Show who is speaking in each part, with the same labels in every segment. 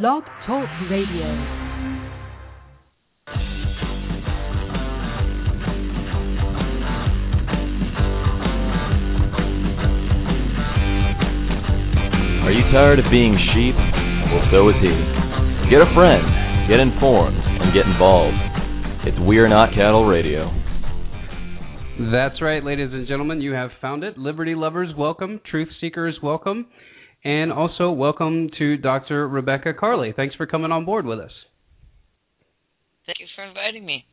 Speaker 1: Blog Talk Radio.
Speaker 2: Are you tired of being sheep? Well, so is he. Get a friend, get informed, and get involved. It's We're Not Cattle Radio.
Speaker 3: That's right, ladies and gentlemen. You have found it. Liberty lovers, welcome. Truth seekers, welcome. And also, welcome to Dr. Rebecca Carley. Thanks for coming on board with us.
Speaker 4: Thank you for inviting me.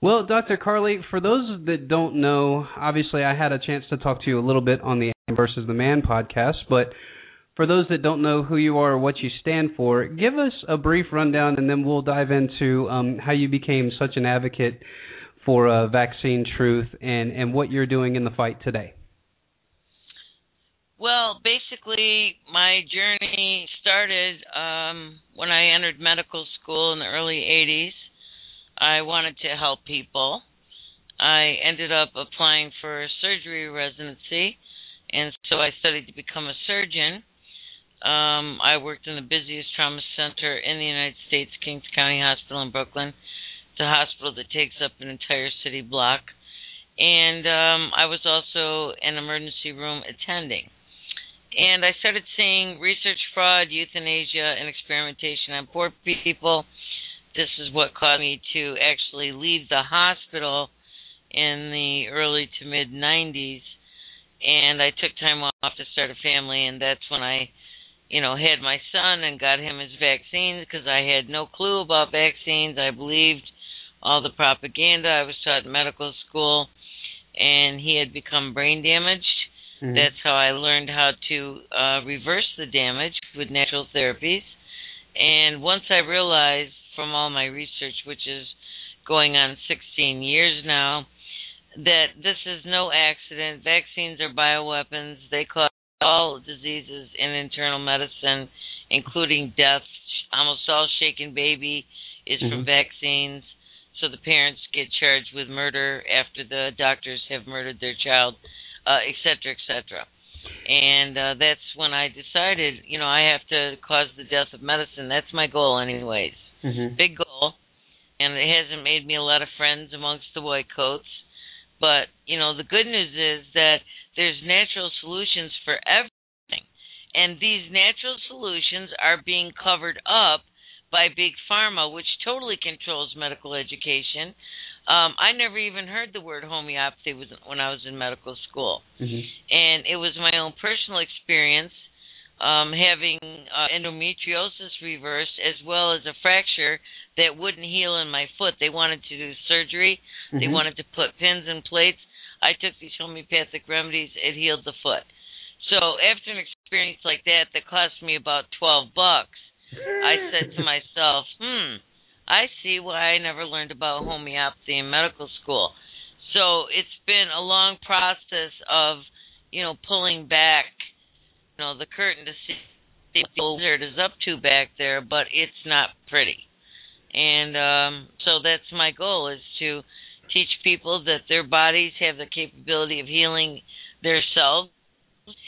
Speaker 3: Well, Dr. Carley, for those that don't know, obviously I had a chance to talk to you a little bit on the versus the Man podcast, but for those that don't know who you are or what you stand for, give us a brief rundown and then we'll dive into um, how you became such an advocate for uh, vaccine truth and, and what you're doing in the fight today.
Speaker 4: Well, basically, my journey started um, when I entered medical school in the early 80s. I wanted to help people. I ended up applying for a surgery residency, and so I studied to become a surgeon. Um, I worked in the busiest trauma center in the United States, Kings County Hospital in Brooklyn. It's a hospital that takes up an entire city block. And um, I was also an emergency room attending. And I started seeing research fraud, euthanasia, and experimentation on poor people. This is what caused me to actually leave the hospital in the early to mid 90s. And I took time off to start a family, and that's when I you know, had my son and got him his vaccines because I had no clue about vaccines. I believed all the propaganda I was taught in medical school, and he had become brain damaged. Mm-hmm. That's how I learned how to uh, reverse the damage with natural therapies. And once I realized from all my research, which is going on 16 years now, that this is no accident. Vaccines are bioweapons. They cause all diseases in internal medicine, including death. Almost all shaken baby is mm-hmm. from vaccines. So the parents get charged with murder after the doctors have murdered their child, uh, et cetera, et cetera. And uh, that's when I decided, you know, I have to cause the death of medicine. That's my goal, anyways.
Speaker 3: Mm-hmm.
Speaker 4: Big goal. And it hasn't made me a lot of friends amongst the white coats. But, you know, the good news is that there's natural solutions for everything. And these natural solutions are being covered up by Big Pharma, which totally controls medical education. Um, I never even heard the word homeopathy when I was in medical school.
Speaker 3: Mm-hmm.
Speaker 4: And it was my own personal experience um, having uh, endometriosis reversed as well as a fracture that wouldn't heal in my foot. They wanted to do surgery, mm-hmm. they wanted to put pins and plates. I took these homeopathic remedies, it healed the foot. So after an experience like that that cost me about twelve bucks, I said to myself, hmm, I see why I never learned about homeopathy in medical school. So it's been a long process of, you know, pulling back, you know, the curtain to see what the wizard is up to back there, but it's not pretty. And um so that's my goal is to teach people that their bodies have the capability of healing themselves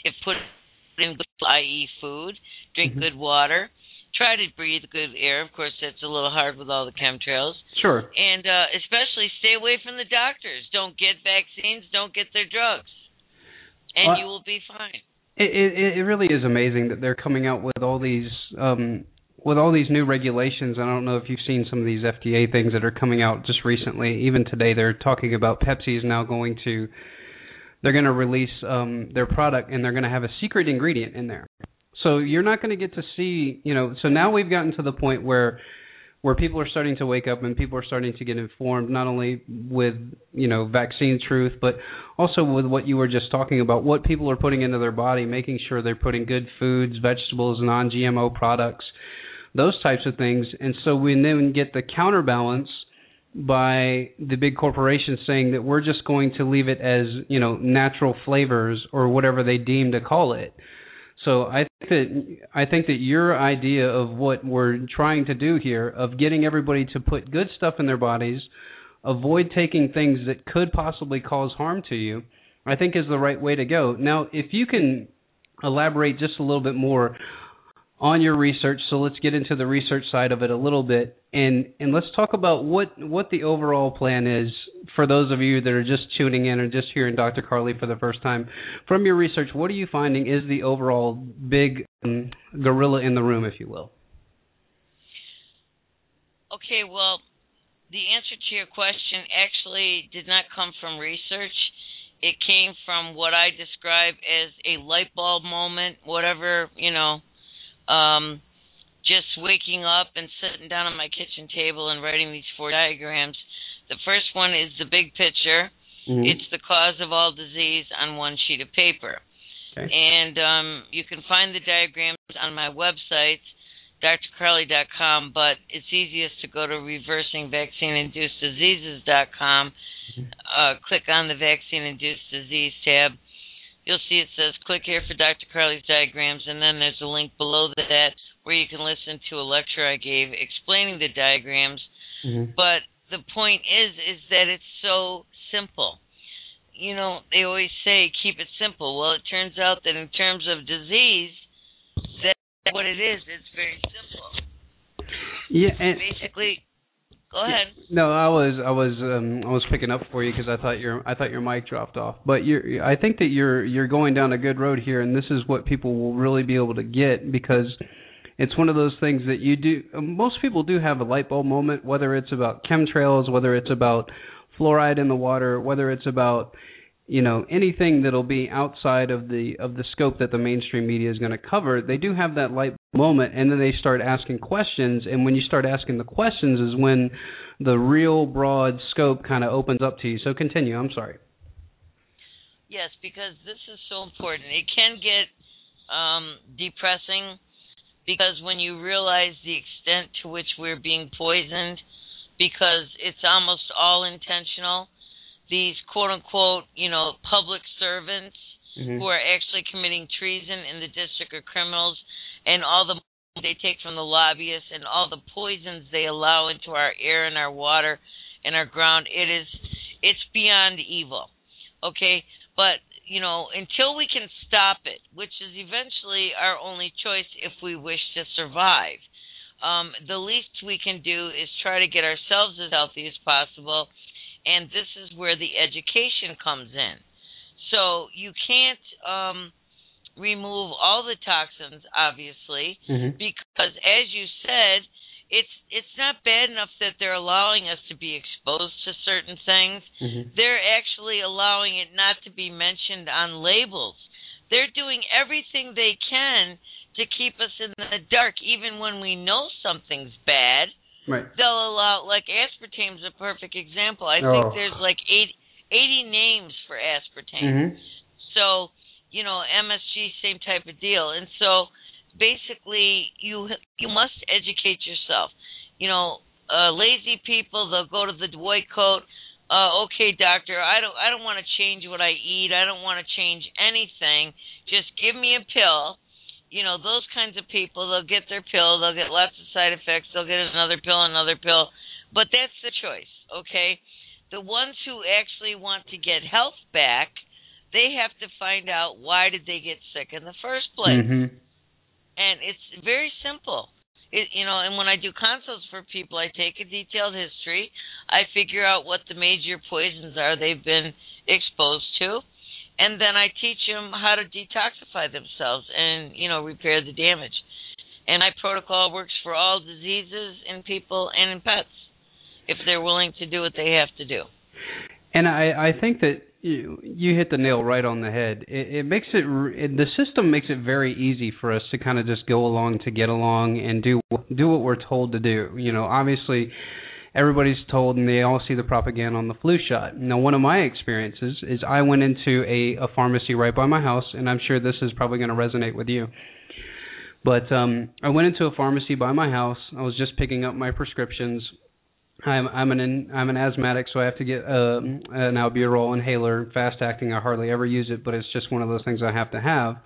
Speaker 4: if put in good, i.e., food, drink mm-hmm. good water, try to breathe good air. Of course, that's a little hard with all the chemtrails.
Speaker 3: Sure.
Speaker 4: And uh, especially stay away from the doctors. Don't get vaccines. Don't get their drugs, and uh, you will be fine.
Speaker 3: It, it it really is amazing that they're coming out with all these um with all these new regulations, I don't know if you've seen some of these FDA things that are coming out just recently. Even today, they're talking about Pepsi is now going to they're going to release um, their product and they're going to have a secret ingredient in there. So you're not going to get to see, you know. So now we've gotten to the point where where people are starting to wake up and people are starting to get informed not only with you know vaccine truth but also with what you were just talking about what people are putting into their body making sure they're putting good foods vegetables non gmo products those types of things. And so we then get the counterbalance by the big corporations saying that we're just going to leave it as you know natural flavors or whatever they deem to call it. So I think that I think that your idea of what we're trying to do here of getting everybody to put good stuff in their bodies, avoid taking things that could possibly cause harm to you, I think is the right way to go. Now, if you can elaborate just a little bit more on your research. So let's get into the research side of it a little bit, and and let's talk about what what the overall plan is for those of you that are just tuning in or just hearing Dr. Carley for the first time. From your research, what are you finding is the overall big um, gorilla in the room, if you will?
Speaker 4: Okay, well, the answer to your question actually did not come from research. It came from what I describe as a light bulb moment, whatever, you know, um, just waking up and sitting down at my kitchen table and writing these four diagrams. The first one is the big picture. Mm-hmm. It's the cause of all disease on one sheet of paper. Okay. And um, you can find the diagrams on my website, drcarley.com, but it's easiest to go to reversingvaccineinduceddiseases.com. Mm-hmm. Uh, click on the vaccine induced disease tab you'll see it says click here for Dr. Carley's diagrams, and then there's a link below that where you can listen to a lecture I gave explaining the diagrams. Mm-hmm. But the point is, is that it's so simple. You know, they always say keep it simple. Well, it turns out that in terms of disease, that's what it is. It's very simple.
Speaker 3: Yeah, and
Speaker 4: basically, Go ahead.
Speaker 3: No, I was I was um I was picking up for you because I thought your I thought your mic dropped off. But you're I think that you're you're going down a good road here, and this is what people will really be able to get because it's one of those things that you do. Most people do have a light bulb moment, whether it's about chemtrails, whether it's about fluoride in the water, whether it's about you know anything that'll be outside of the of the scope that the mainstream media is going to cover. They do have that light moment and then they start asking questions and when you start asking the questions is when the real broad scope kind of opens up to you. So continue i'm sorry.
Speaker 4: Yes because this is so important. It can get um, depressing because when you realize the extent to which we're being poisoned because it's almost all intentional these quote unquote you know public servants mm-hmm. who are actually committing treason in the district are criminals and all the money they take from the lobbyists and all the poisons they allow into our air and our water and our ground it is it's beyond evil okay? But you know until we can stop it which is eventually our only choice if we wish to survive um, the least we can do is try to get ourselves as healthy as possible and this is where the education comes in. So you can't um, remove all the toxins, obviously, mm-hmm. because as you said, it's it's not bad enough that they're allowing us to be exposed to certain things. Mm-hmm. They're actually allowing it not to be mentioned on labels. They're doing everything they can to keep us in the dark, even when we know something's bad.
Speaker 3: Right.
Speaker 4: They'll allow, like aspartame's a perfect example. I oh. think there's like eight, 80 names for aspartame. Mm-hmm. So you know, MSG, same type of deal. And so basically you you must educate yourself. You know, uh lazy people they'll go to the coat, uh, okay, doctor, I don't I don't want to change what I eat. I don't want to change anything. Just give me a pill. You know, those kinds of people, they'll get their pill, they'll get lots of side effects, they'll get another pill, another pill. But that's the choice, okay? The ones who actually want to get health back, they have to find out why did they get sick in the first place. Mm-hmm. And it's very simple. It, you know, and when I do consults for people, I take a detailed history. I figure out what the major poisons are they've been exposed to, and then I teach them how to detoxify themselves and you know repair the damage. And my protocol works for all diseases in people and in pets if they're willing to do what they have to do.
Speaker 3: And I, I think that you, you hit the nail right on the head. It, it makes it, the system makes it very easy for us to kind of just go along to get along and do do what we're told to do. You know, obviously everybody's told and they all see the propaganda on the flu shot. Now, one of my experiences is I went into a, a pharmacy right by my house, and I'm sure this is probably going to resonate with you. But um, I went into a pharmacy by my house. I was just picking up my prescriptions I'm I'm an I'm an asthmatic, so I have to get uh, an albuterol inhaler, fast acting. I hardly ever use it, but it's just one of those things I have to have.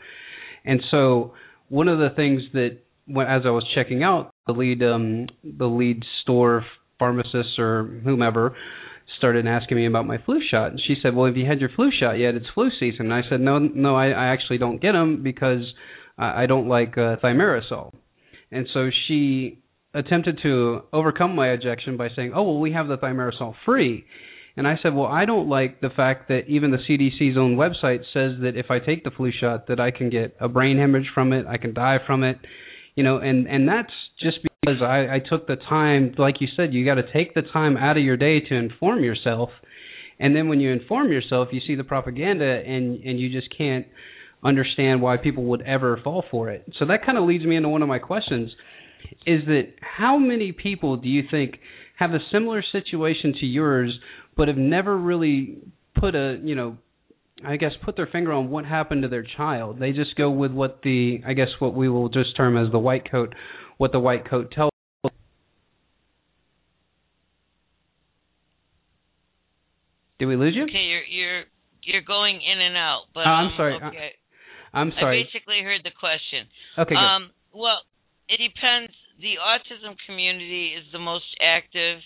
Speaker 3: And so one of the things that when, as I was checking out, the lead um, the lead store pharmacist or whomever started asking me about my flu shot. And she said, "Well, have you had your flu shot yet? It's flu season." And I said, "No, no, I, I actually don't get them because I, I don't like uh, thimerosal." and so she attempted to overcome my objection by saying, "Oh well, we have the thimerosal free." And I said, "Well, I don't like the fact that even the CDC's own website says that if I take the flu shot, that I can get a brain hemorrhage from it, I can die from it, you know, and and that's just because I, I took the time, like you said, you got to take the time out of your day to inform yourself, and then when you inform yourself, you see the propaganda, and and you just can't understand why people would ever fall for it. So that kind of leads me into one of my questions: is that how many people do you think have a similar situation to yours, but have never really put a you know I guess put their finger on what happened to their child. They just go with what the I guess what we will just term as the white coat what the white coat tells. Did we lose you?
Speaker 4: Okay, you're you're you're going in and out, but
Speaker 3: Oh, I'm
Speaker 4: um,
Speaker 3: sorry.
Speaker 4: Okay.
Speaker 3: I'm sorry.
Speaker 4: I basically heard the question.
Speaker 3: okay, good.
Speaker 4: Um, well, it depends. The autism community is the most active.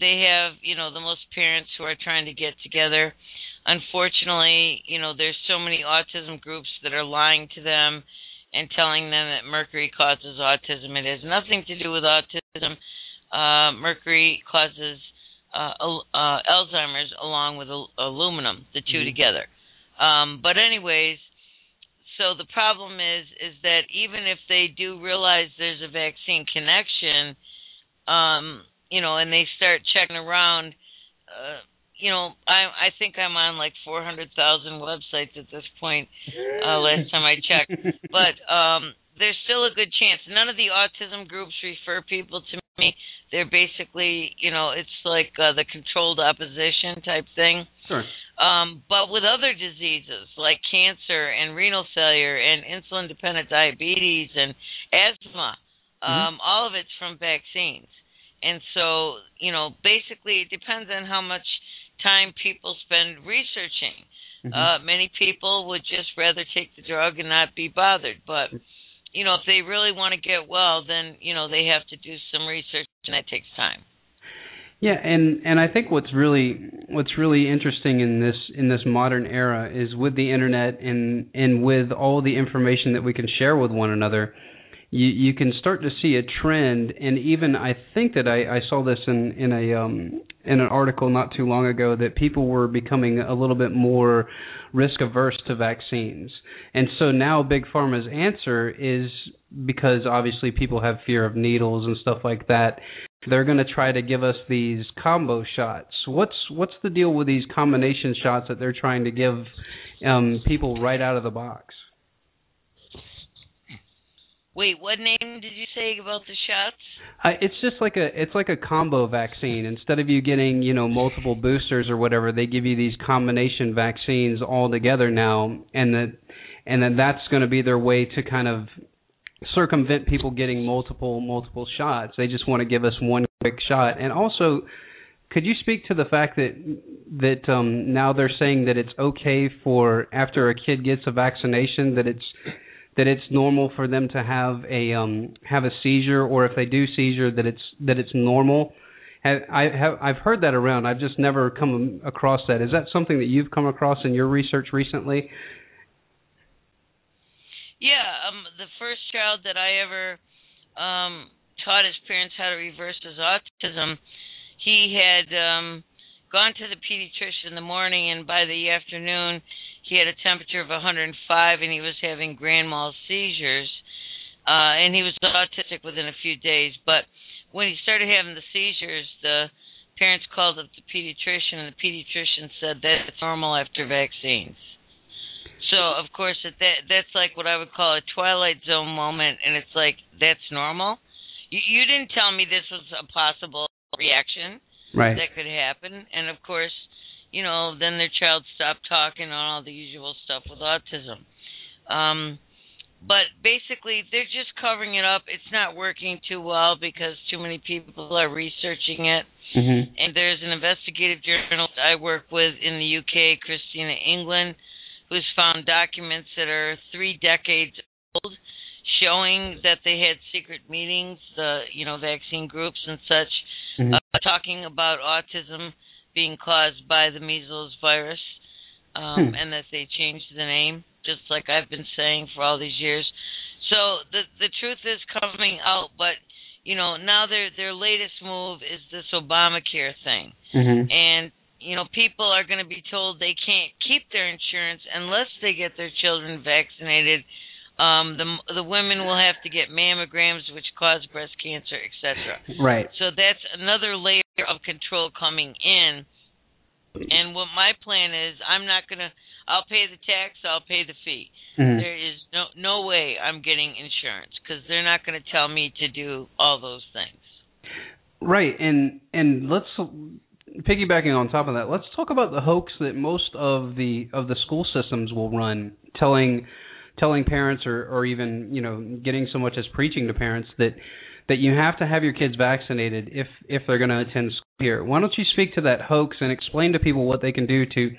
Speaker 4: They have, you know, the most parents who are trying to get together. Unfortunately, you know, there's so many autism groups that are lying to them and telling them that mercury causes autism. It has nothing to do with autism. Uh, mercury causes uh, uh, Alzheimer's along with al- aluminum, the 2
Speaker 3: Mhm.
Speaker 4: together. Um, but anyways, so the problem is is that even if they do realize there's a vaccine connection, um, you know, and they start checking around, uh, you know, I I think I'm on like 400,000 websites at this point. Uh, last time I checked, but um, there's still a good chance. None of the autism groups refer people to me. They're basically, you know, it's like uh, the controlled opposition type thing.
Speaker 3: sure.
Speaker 4: Um, but with other diseases like cancer and renal failure and insulin dependent diabetes and asthma, um, all of it's from vaccines. And so, you know, basically it depends on how much time people spend researching.
Speaker 3: Mhm.
Speaker 4: Uh, many people would just rather take the drug and not be bothered. But, you know, if they really want to get well, then, you know, they have to do some research and that takes time.
Speaker 3: Yeah, and and I think what's really what's really interesting in this in this modern era is with the internet and and with all the information that we can share with one another, you you can start to see a trend. And even I think that I, I saw this in in a um in an article not too long ago that people were becoming a little bit more risk averse to vaccines. And so now Big Pharma's answer is because obviously people have fear of needles and stuff like that they're going to try to give us these combo shots. What's what's the deal with these combination shots that they're trying to give um, people right out of the box?
Speaker 4: Wait, what name did you say about the shots?
Speaker 3: Uh, it's just like a it's like a combo vaccine. Instead of you getting you know multiple boosters or whatever, they give you these combination vaccines all together now, and that and then that's going to be their way to kind of circumvent people getting multiple multiple shots. They just want to give us one quick shot. And also, could you speak to the fact that that um, now they're saying that it's okay for after a kid gets a vaccination that it's that it's normal for them to have a um, have a seizure, or if they do seizure that it's that it's normal. I have I've heard that around. I've just never come across that. Is that something that you've come across in your research recently?
Speaker 4: Yeah, um, the first child that I ever um, taught his parents how to reverse his autism, he had um, gone to the pediatrician in the morning, and by the afternoon, he had a temperature of 105, and he was having grand mal seizures, uh, and he was autistic within a few days. But when he started having the seizures, the parents called up the pediatrician, and the pediatrician said that it's normal after vaccines. So of course that that's like what I would call a twilight zone moment, and it's like that's normal. You, you didn't tell me this was a possible reaction
Speaker 3: Right.
Speaker 4: that could happen, and of course, you know, then their child stopped talking and all the usual stuff with autism. Um, but basically, they're just covering it up. It's not working too well because too many people are researching it.
Speaker 3: Mm-hmm.
Speaker 4: And there's an investigative journalist I work with in the UK, Christina England, who's found documents that are three decades old, showing that they had secret meetings, the you know vaccine groups and such,
Speaker 3: Mhm.
Speaker 4: uh, talking about autism being caused by the measles virus, um,
Speaker 3: Hmm.
Speaker 4: and that they changed the name, just like I've been saying for all these years. So the the truth is coming out, but you know now their their latest move is this Obamacare thing,
Speaker 3: mm-hmm.
Speaker 4: and you know people are going to be told they can't keep their insurance unless they get their children vaccinated. Um, the the women will have to get mammograms, which cause breast cancer, etc.
Speaker 3: Right.
Speaker 4: So that's another layer of control coming in. And what my plan is, I'm not going to I'll pay the tax. I'll pay the fee.
Speaker 3: Mm-hmm.
Speaker 4: There is no no way I'm getting insurance because they're not going to tell me to do all those things.
Speaker 3: Right, and and let's piggybacking on top of that. Let's talk about the hoax that most of the of the school systems will run, telling telling parents or or even you know getting so much as preaching to parents that that you have to have your kids vaccinated if if they're going to attend school here. Why don't you speak to that hoax and explain to people what they can do to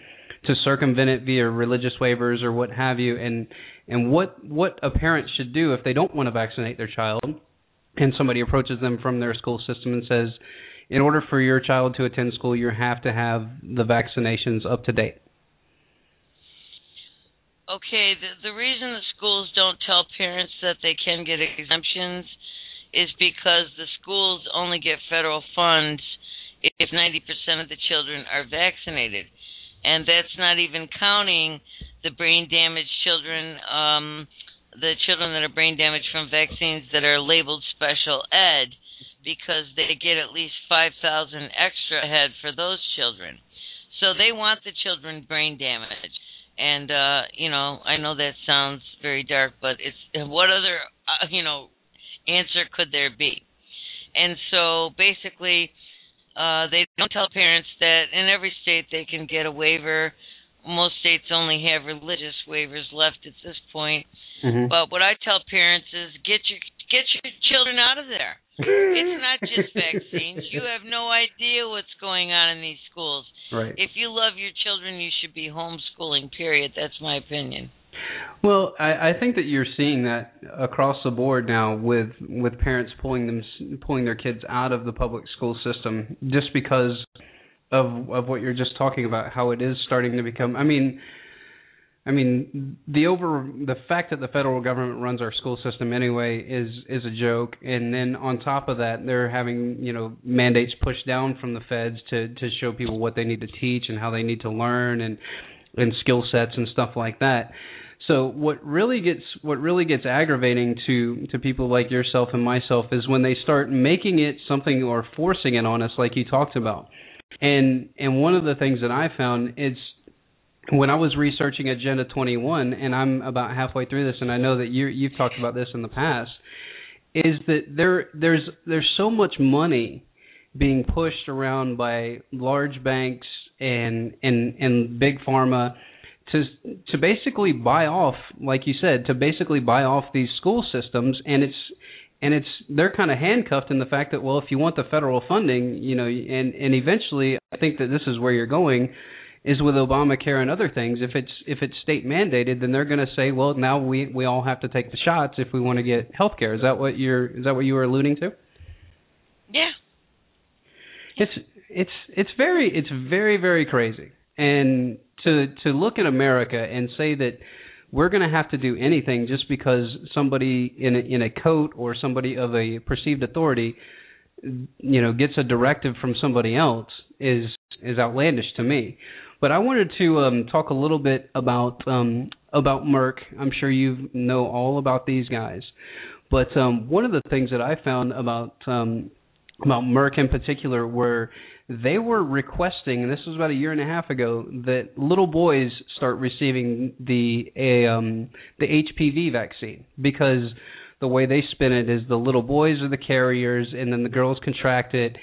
Speaker 3: to circumvent it via religious waivers or what have you, and and what what a parent should do if they don't want to vaccinate their child, and somebody approaches them from their school system and says, in order for your child to attend school, you have to have the vaccinations up to date.
Speaker 4: Okay, the the reason the schools don't tell parents that they can get exemptions is because the schools only get federal funds if 90% of the children are vaccinated and that's not even counting the brain damaged children, um, the children that are brain damaged from vaccines that are labeled special ed, because they get at least five thousand extra ahead for those children. So they want the children brain damaged. And uh, you know, I know that sounds very dark, but it's what other uh, you know answer could there be? And so basically, uh, they don't tell parents that in every state they can get a waiver. Most states only have religious waivers left at this point.
Speaker 3: Mm-hmm.
Speaker 4: But what I tell parents is get your get your children out of there. it's not just vaccines. You have no idea what's going on in these schools.
Speaker 3: Right.
Speaker 4: If you love your children, you should be homeschooling. Period. That's my opinion.
Speaker 3: Well, I, I think that you're seeing that across the board now with with parents pulling them pulling their kids out of the public school system just because of of what you're just talking about how it is starting to become I mean I mean the over the fact that the federal government runs our school system anyway is is a joke and then on top of that they're having you know mandates pushed down from the feds to to show people what they need to teach and how they need to learn and and skill sets and stuff like that so what really gets what really gets aggravating to to people like yourself and myself is when they start making it something or forcing it on us like you talked about. And and one of the things that I found is when I was researching Agenda 21 and I'm about halfway through this and I know that you you've talked about this in the past is that there there's there's so much money being pushed around by large banks and and and big pharma to to basically buy off, like you said, to basically buy off these school systems, and it's and it's they're kind of handcuffed in the fact that well, if you want the federal funding, you know, and and eventually, I think that this is where you're going, is with Obamacare and other things. If it's if it's state mandated, then they're going to say, well, now we we all have to take the shots if we want to get health care. Is that what you're is that what you were alluding to?
Speaker 4: Yeah.
Speaker 3: It's it's it's very it's very very crazy and to to look at America and say that we're going to have to do anything just because somebody in a, in a coat or somebody of a perceived authority you know gets a directive from somebody else is is outlandish to me but I wanted to um, talk a little bit about um, about Merck. I'm sure you know all about these guys, but um, one of the things that I found about um, about Merck in particular were they were requesting, and this was about a year and a half ago, that little boys start receiving the a, um, the HPV vaccine because the way they spin it is the little boys are the carriers, and then the girls contract it,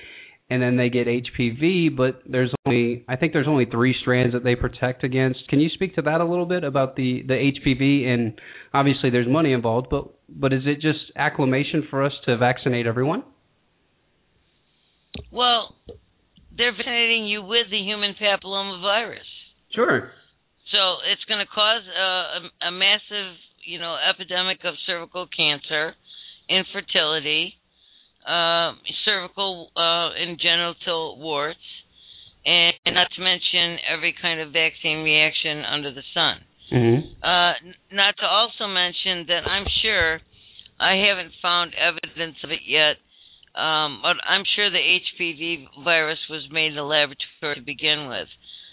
Speaker 3: and then they get HPV. But there's only, I think there's only three strands that they protect against. Can you speak to that a little bit about the the HPV? And obviously, there's money involved, but but is it just acclamation for us to vaccinate everyone?
Speaker 4: Well, they're vaccinating you with the human papilloma virus.
Speaker 3: Sure.
Speaker 4: So it's going to cause a, a, a massive, you know, epidemic of cervical cancer, infertility, uh, cervical uh, and genital warts, and not to mention every kind of vaccine reaction under the sun.
Speaker 3: Mm-hmm.
Speaker 4: Uh, not to also mention that I'm sure I haven't found evidence of it yet, um, but I'm sure the HPV virus was made in a laboratory to begin with.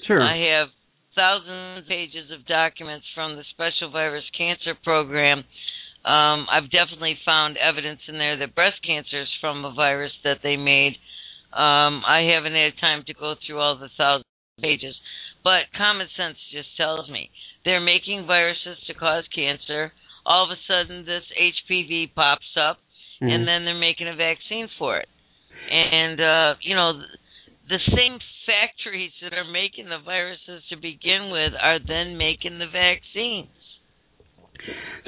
Speaker 3: Sure.
Speaker 4: I have thousands of pages of documents from the Special Virus Cancer Program. Um, I've definitely found evidence in there that breast cancer is from a virus that they made. Um, I haven't had time to go through all the thousands of pages, but common sense just tells me they're making viruses to cause cancer. All of a sudden, this HPV pops up,
Speaker 3: Mhm.
Speaker 4: and then they're making a vaccine for it. And uh, you know, the same factories that are making the viruses to begin with are then making the vaccines.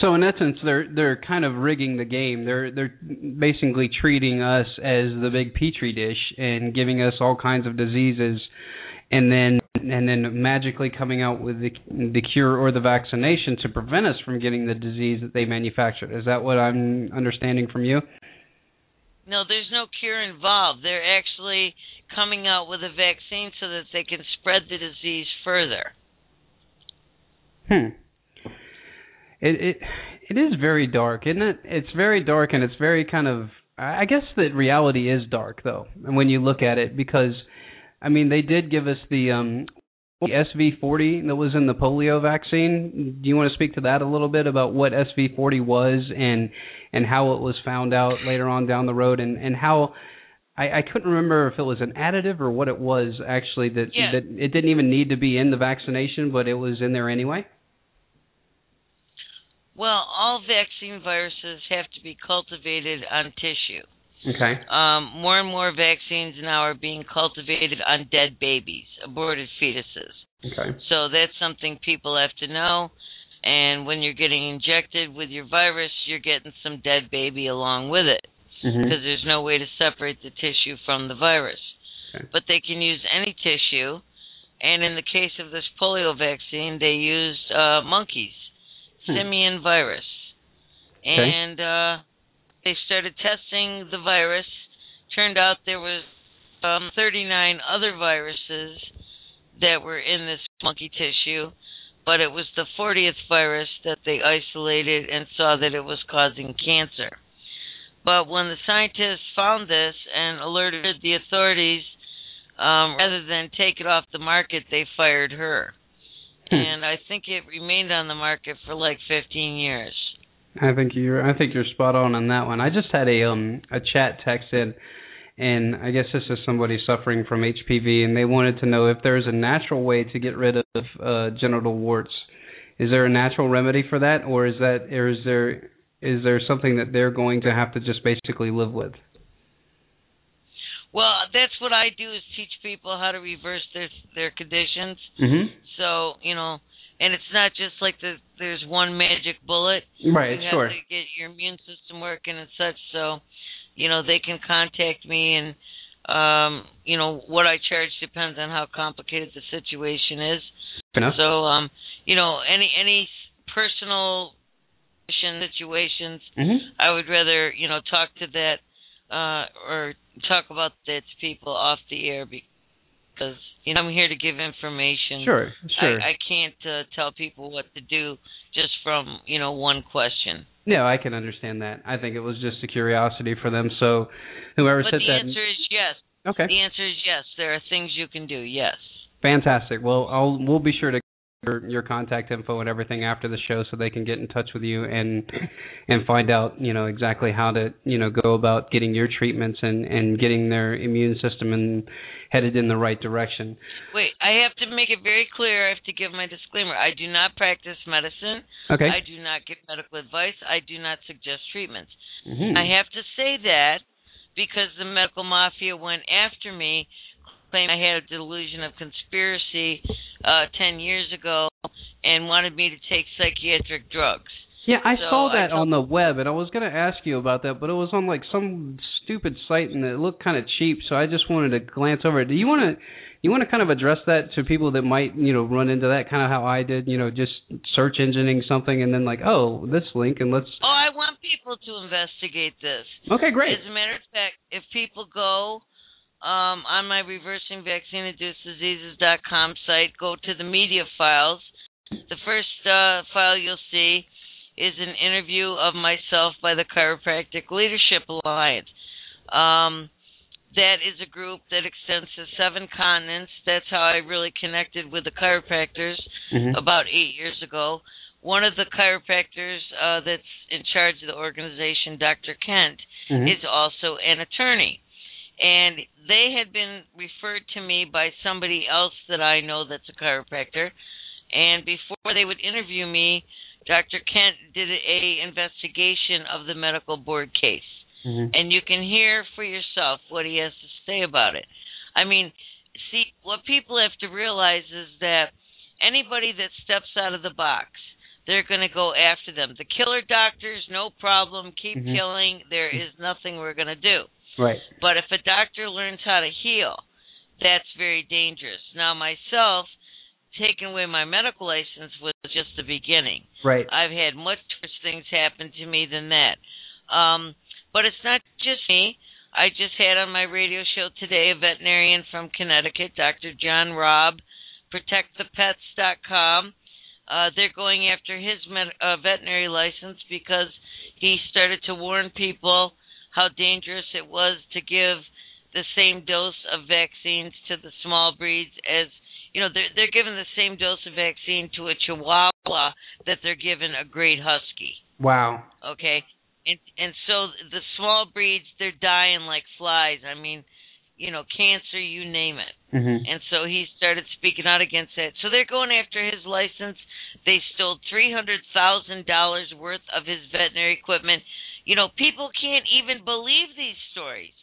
Speaker 3: So in essence, they're they're kind of rigging the game. They're they're basically treating us as the big petri dish and giving us all kinds of diseases, and then and then magically coming out with the the cure or the vaccination to prevent us from getting the disease that they manufactured. Is that what I'm understanding from you?
Speaker 4: No, there's no cure involved. They're actually coming out with a vaccine so that they can spread the disease further.
Speaker 3: Hmm. It it it is very dark, isn't it? It's very dark and it's very kind of I guess that reality is dark though. And when you look at it because I mean they did give us the um the SV40 that was in the polio vaccine. Do you want to speak to that a little bit about what SV40 was and and how it was found out later on down the road and and how I, I couldn't remember if it was an additive or what it was actually that
Speaker 4: Yeah.
Speaker 3: that it didn't even need to be in the vaccination, but it was in there anyway.
Speaker 4: Well, all vaccine viruses have to be cultivated on tissue.
Speaker 3: Okay.
Speaker 4: Um, more and more vaccines now are being cultivated on dead babies, aborted fetuses.
Speaker 3: Okay.
Speaker 4: So that's something people have to know. And when you're getting injected with your virus, you're getting some dead baby along with it
Speaker 3: hmm
Speaker 4: because there's no way to separate the tissue from the virus.
Speaker 3: Okay.
Speaker 4: But they can use any tissue. And in the case of this polio vaccine, they used uh, monkeys. Simian virus.
Speaker 3: Okay.
Speaker 4: And uh, they started testing the virus. Turned out there was um, 39 other viruses that were in this monkey tissue, but it was the 40th virus that they isolated and saw that it was causing cancer. But when the scientists found this and alerted the authorities, um, rather than take it off the market, they fired her. And I think it remained on the market for like 15 years.
Speaker 3: I think you're I think you're spot on on that one. I just had a um a chat text in and I guess this is somebody suffering from HPV and they wanted to know if there's a natural way to get rid of uh genital warts. Is there a natural remedy for that or is that or is there is there something that they're going to have to just basically live with?
Speaker 4: Well, that's what I do is teach people how to reverse their their conditions.
Speaker 3: Mhm.
Speaker 4: So you know, and it's not just like the, there's one magic bullet.
Speaker 3: Right,
Speaker 4: you have
Speaker 3: sure.
Speaker 4: to get your immune system working and such. So, you know, they can contact me, and um, you know what I charge depends on how complicated the situation is.
Speaker 3: Fair enough.
Speaker 4: So, um, you know, any any personal situations,
Speaker 3: Mhm.
Speaker 4: I would rather you know talk to that uh, or talk about that to people off the air because you know I'm here to give information.
Speaker 3: Sure, sure.
Speaker 4: I, I can't uh, tell people what to do just from you know one question.
Speaker 3: yeah, I can understand that. I think it was just a curiosity for them. So whoever
Speaker 4: But
Speaker 3: said
Speaker 4: the
Speaker 3: that the
Speaker 4: answer is yes.
Speaker 3: Okay.
Speaker 4: The answer is yes. There are things you can do. Yes.
Speaker 3: Fantastic. Well, I'll we'll be sure to your, your contact info and everything after the show so they can get in touch with you and and find out you know exactly how to you know go about getting your treatments and and getting their immune system and headed in the right direction.
Speaker 4: Wait, I have to make it very clear. I have to give my disclaimer. I do not practice medicine.
Speaker 3: Okay.
Speaker 4: I do not give medical advice. I do not suggest treatments.
Speaker 3: Mhm.
Speaker 4: I have to say that because the medical mafia went after me, I had a delusion of conspiracy uh, 10 years ago and wanted me to take psychiatric drugs.
Speaker 3: Yeah, I
Speaker 4: So
Speaker 3: saw
Speaker 4: I
Speaker 3: that
Speaker 4: told-
Speaker 3: on the web, and I was going to ask you about that, but it was on like some stupid site, and it looked kind of cheap. So I just wanted to glance over it. Do you want to, you want to kind of address that to people that might, you know, run into that kind of how I did, you know, just search engineing something and then like, oh, this link, and let's.
Speaker 4: Oh, I want people to investigate this.
Speaker 3: Okay, great.
Speaker 4: As a matter of fact, if people go um, on my reversing vaccine induced diseases.com site, go to the media files. The first uh, file you'll see is an interview of myself by the Chiropractic Leadership Alliance. Um, that is a group that extends to seven continents. That's how I really connected with the chiropractors
Speaker 3: Mhm.
Speaker 4: about eight years ago. One of the chiropractors uh, that's in charge of the organization, Dr. Kent,
Speaker 3: Mhm.
Speaker 4: is also an attorney. And they had been referred to me by somebody else that I know that's a chiropractor. And before they would interview me, Dr. Kent did a investigation of the medical board case.
Speaker 3: Mhm.
Speaker 4: And you can hear for yourself what he has to say about it. I mean, see, what people have to realize is that anybody that steps out of the box, they're going to go after them. The killer doctors, no problem, keep
Speaker 3: Mhm.
Speaker 4: killing. There is nothing we're going to do.
Speaker 3: Right.
Speaker 4: But if a doctor learns how to heal, that's very dangerous. Now, myself, taking away my medical license was just the beginning.
Speaker 3: Right.
Speaker 4: I've had much worse things happen to me than that. Um, but it's not just me. I just had on my radio show today a veterinarian from Connecticut, Dr. John Robb, protectthepets.com. Uh, they're going after his med- uh, veterinary license because he started to warn people how dangerous it was to give the same dose of vaccines to the small breeds as you know they're they're given the same dose of vaccine to a chihuahua that they're given a great husky
Speaker 3: Wow.
Speaker 4: okay and and so the small breeds they're dying like flies i mean you know cancer you name it
Speaker 3: Mhm.
Speaker 4: and so he started speaking out against that. So they're going after his license. They stole three hundred thousand dollars worth of his veterinary equipment. You know, people can't even believe these stories.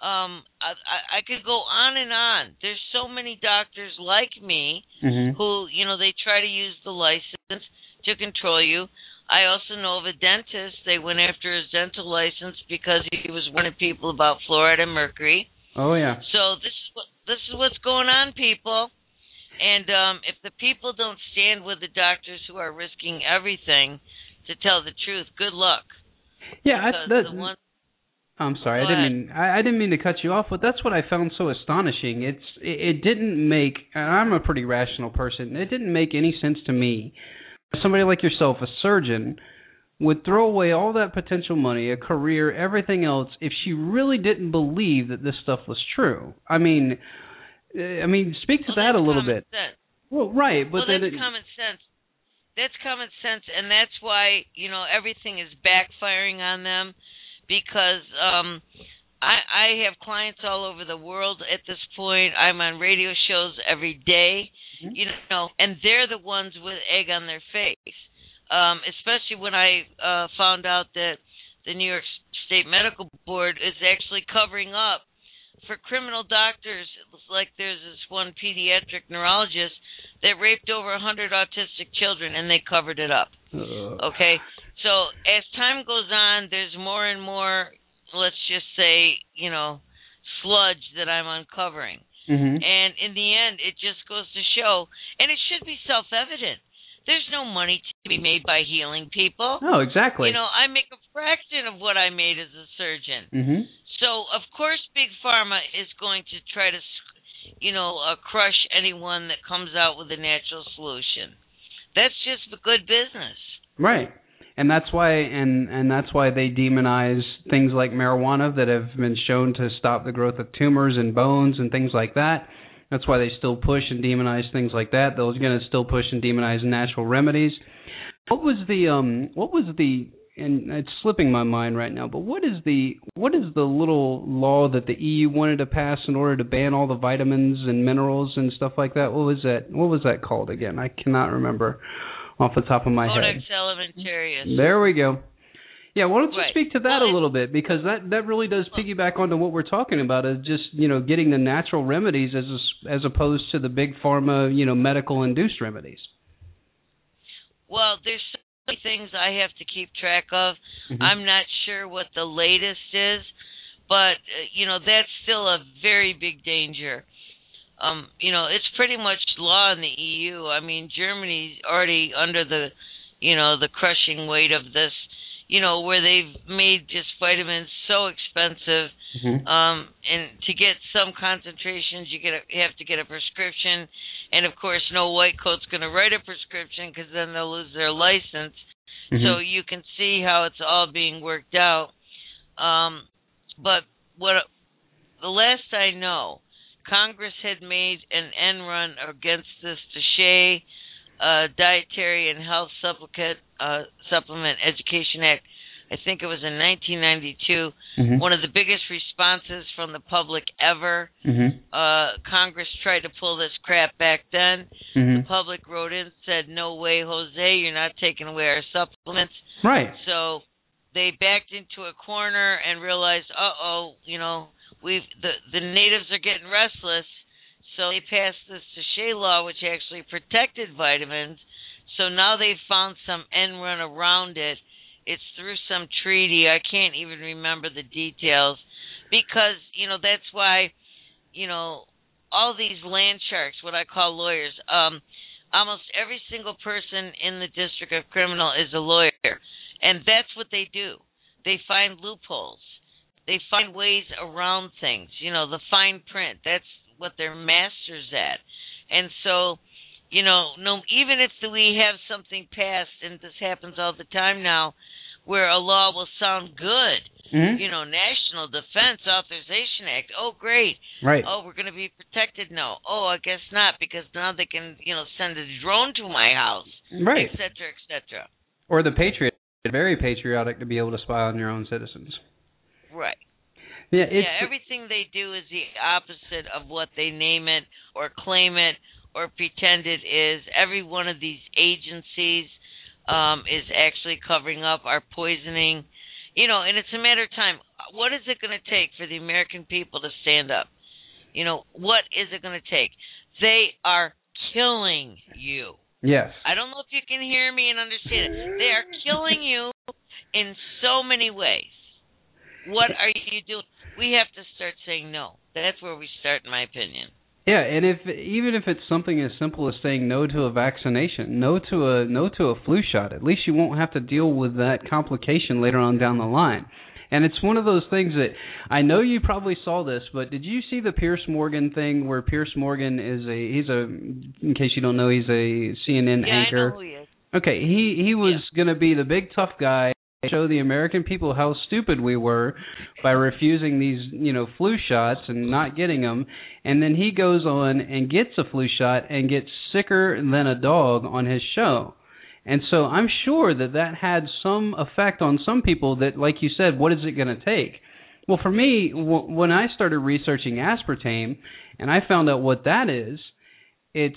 Speaker 4: Um, I, I, I could go on and on. There's so many doctors like me
Speaker 3: Mhm.
Speaker 4: who, you know, they try to use the license to control you. I also know of a dentist. They went after his dental license because he was warning people about fluoride and mercury.
Speaker 3: Oh yeah.
Speaker 4: So this is what this is what's going on, people. And um, if the people don't stand with the doctors who are risking everything to tell the truth, good luck.
Speaker 3: Yeah, I, that,
Speaker 4: one,
Speaker 3: I'm sorry,
Speaker 4: Go
Speaker 3: I didn't
Speaker 4: ahead.
Speaker 3: mean I, I didn't mean to cut you off, but that's what I found so astonishing. It's it, it didn't make. and I'm a pretty rational person. It didn't make any sense to me. Somebody like yourself, a surgeon, would throw away all that potential money, a career, everything else, if she really didn't believe that this stuff was true. I mean, uh, I mean, speak to
Speaker 4: well,
Speaker 3: that a little bit.
Speaker 4: Sense.
Speaker 3: Well, right, but
Speaker 4: well,
Speaker 3: then
Speaker 4: that's common sense. That's common sense, and that's why you know everything is backfiring on them because um, I, I have clients all over the world at this point. I'm on radio shows every day,
Speaker 3: Mhm.
Speaker 4: you know, and they're the ones with egg on their face. Um, especially when I uh, found out that the New York State Medical Board is actually covering up for criminal doctors. Like there's this one pediatric neurologist that raped over a 100 autistic children, and they covered it up.
Speaker 3: uh,
Speaker 4: Okay, so as time goes on, there's more and more, let's just say, you know, sludge that I'm uncovering.
Speaker 3: mhm.
Speaker 4: And in the end, it just goes to show, and it should be self evident. There's no money to be made by healing people.
Speaker 3: No, exactly.
Speaker 4: You know, I make a fraction of what I made as a surgeon.
Speaker 3: mhm.
Speaker 4: So, of course, Big Pharma is going to try to, you know, uh, crush anyone that comes out with a natural solution. That's just good business.
Speaker 3: Right. And that's why and and that's why they demonize things like marijuana that have been shown to stop the growth of tumors and bones and things like that. That's why they still push and demonize things like that. They're going to still push and demonize natural remedies. What was the um what was the and it's slipping my mind right now, but what is the what is the little law that the EU wanted to pass in order to ban all the vitamins and minerals and stuff like that? What was that what was that called again? I cannot remember off the top of my head.
Speaker 4: Codex Alimentarius.
Speaker 3: There we go. Yeah, why don't you
Speaker 4: Right.
Speaker 3: speak to that
Speaker 4: Well,
Speaker 3: a little bit because that that really does piggyback onto what we're talking about is just you know getting the natural remedies as as opposed to the big pharma you know medical induced remedies.
Speaker 4: Well, there's things I have to keep track of.
Speaker 3: Mhm.
Speaker 4: I'm not sure what the latest is, but uh, you know that's still a very big danger. Um, you know, it's pretty much law in the EU. I mean, Germany's already under the, you know, the crushing weight of this. You know, where they've made just vitamins so expensive.
Speaker 3: Mhm.
Speaker 4: Um, and to get some concentrations, you get a, you have to get a prescription, and of course, no white coat's going to write a prescription because then they'll lose their license.
Speaker 3: Mhm.
Speaker 4: So you can see how it's all being worked out. Um, but what the last I know, Congress had made an end run against this DSHEA uh, Dietary and Health Supplement uh, Supplement Education Act. I think it was in 1992.
Speaker 3: Mhm.
Speaker 4: One of the biggest responses from the public ever.
Speaker 3: Mhm.
Speaker 4: Uh, Congress tried to pull this crap back then. The
Speaker 3: Mhm.
Speaker 4: public wrote in said, "No way, Jose, you're not taking away our supplements."
Speaker 3: Right.
Speaker 4: So they backed into a corner and realized, uh oh, you know, we've the the natives are getting restless. So they passed this DSHEA law, which actually protected vitamins. So now they've found some end run around it. It's through some treaty. I can't even remember the details because you know that's why you know all these land sharks, what I call lawyers. Um, almost every single person in the district of criminal is a lawyer, and that's what they do. They find loopholes. They find ways around things. You know, the fine print. That's what they're masters at. And so, you know, no, even if we have something passed, and this happens all the time now, where a law will sound good.
Speaker 3: Mhm.
Speaker 4: You know, National Defense Authorization Act. Oh, great.
Speaker 3: Right.
Speaker 4: Oh, we're going to be protected. No. Oh, I guess not because now they can, you know, send a drone to my house,
Speaker 3: Right.
Speaker 4: et cetera, et cetera.
Speaker 3: Or the patriot. Very patriotic to be able to spy on your own citizens.
Speaker 4: Right.
Speaker 3: Yeah.
Speaker 4: Yeah, everything they do is the opposite of what they name it or claim it or pretend it is. Every one of these agencies um, is actually covering up our poisoning. You know, and it's a matter of time. What is it going to take for the American people to stand up? You know, what is it going to take? They are killing you.
Speaker 3: yes.
Speaker 4: I don't know if you can hear me and understand it. They are killing you in so many ways. What are you doing? We have to start saying no. That's where we start, in my opinion.
Speaker 3: Yeah, and if even if it's something as simple as saying no to a vaccination, no to a no to a flu shot, at least you won't have to deal with that complication later on down the line. And it's one of those things that I know you probably saw this, but did you see the Piers Morgan thing where Piers Morgan is a he's a in case you don't know he's a CNN
Speaker 4: yeah,
Speaker 3: anchor.
Speaker 4: I know who he is.
Speaker 3: Okay, he he was going to be the big tough guy, show the American people how stupid we were by refusing these, you know, flu shots and not getting them. And then he goes on and gets a flu shot and gets sicker than a dog on his show. And so I'm sure that that had some effect on some people that like you said, what is it going to take? Well, for me, w- when I started researching aspartame and I found out what that is, it's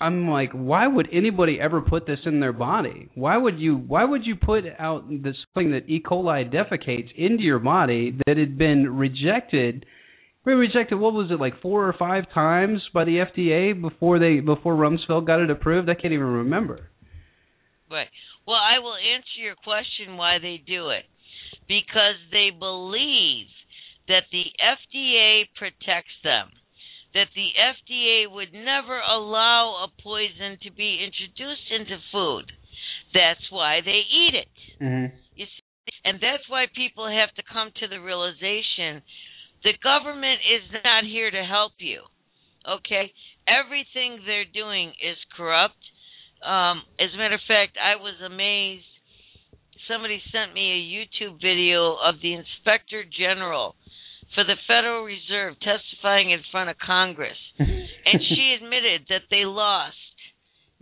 Speaker 3: I'm like, why would anybody ever put this in their body? Why would you? Why would you put out this thing that E. coli defecates into your body that had been rejected? We rejected. What was it like four or five times by the FDA before they before Rumsfeld got it approved? I can't even remember.
Speaker 4: Right. Well, I will answer your question why they do it. Because they believe that the FDA protects them. That the FDA would never allow a poison to be introduced into food. That's why they eat it.
Speaker 3: Mm-hmm.
Speaker 4: You see, and that's why people have to come to the realization the government is not here to help you. Okay? Everything they're doing is corrupt. Um, as a matter of fact, I was amazed. Somebody sent me a YouTube video of the Inspector General for the Federal Reserve testifying in front of Congress. and she admitted that they lost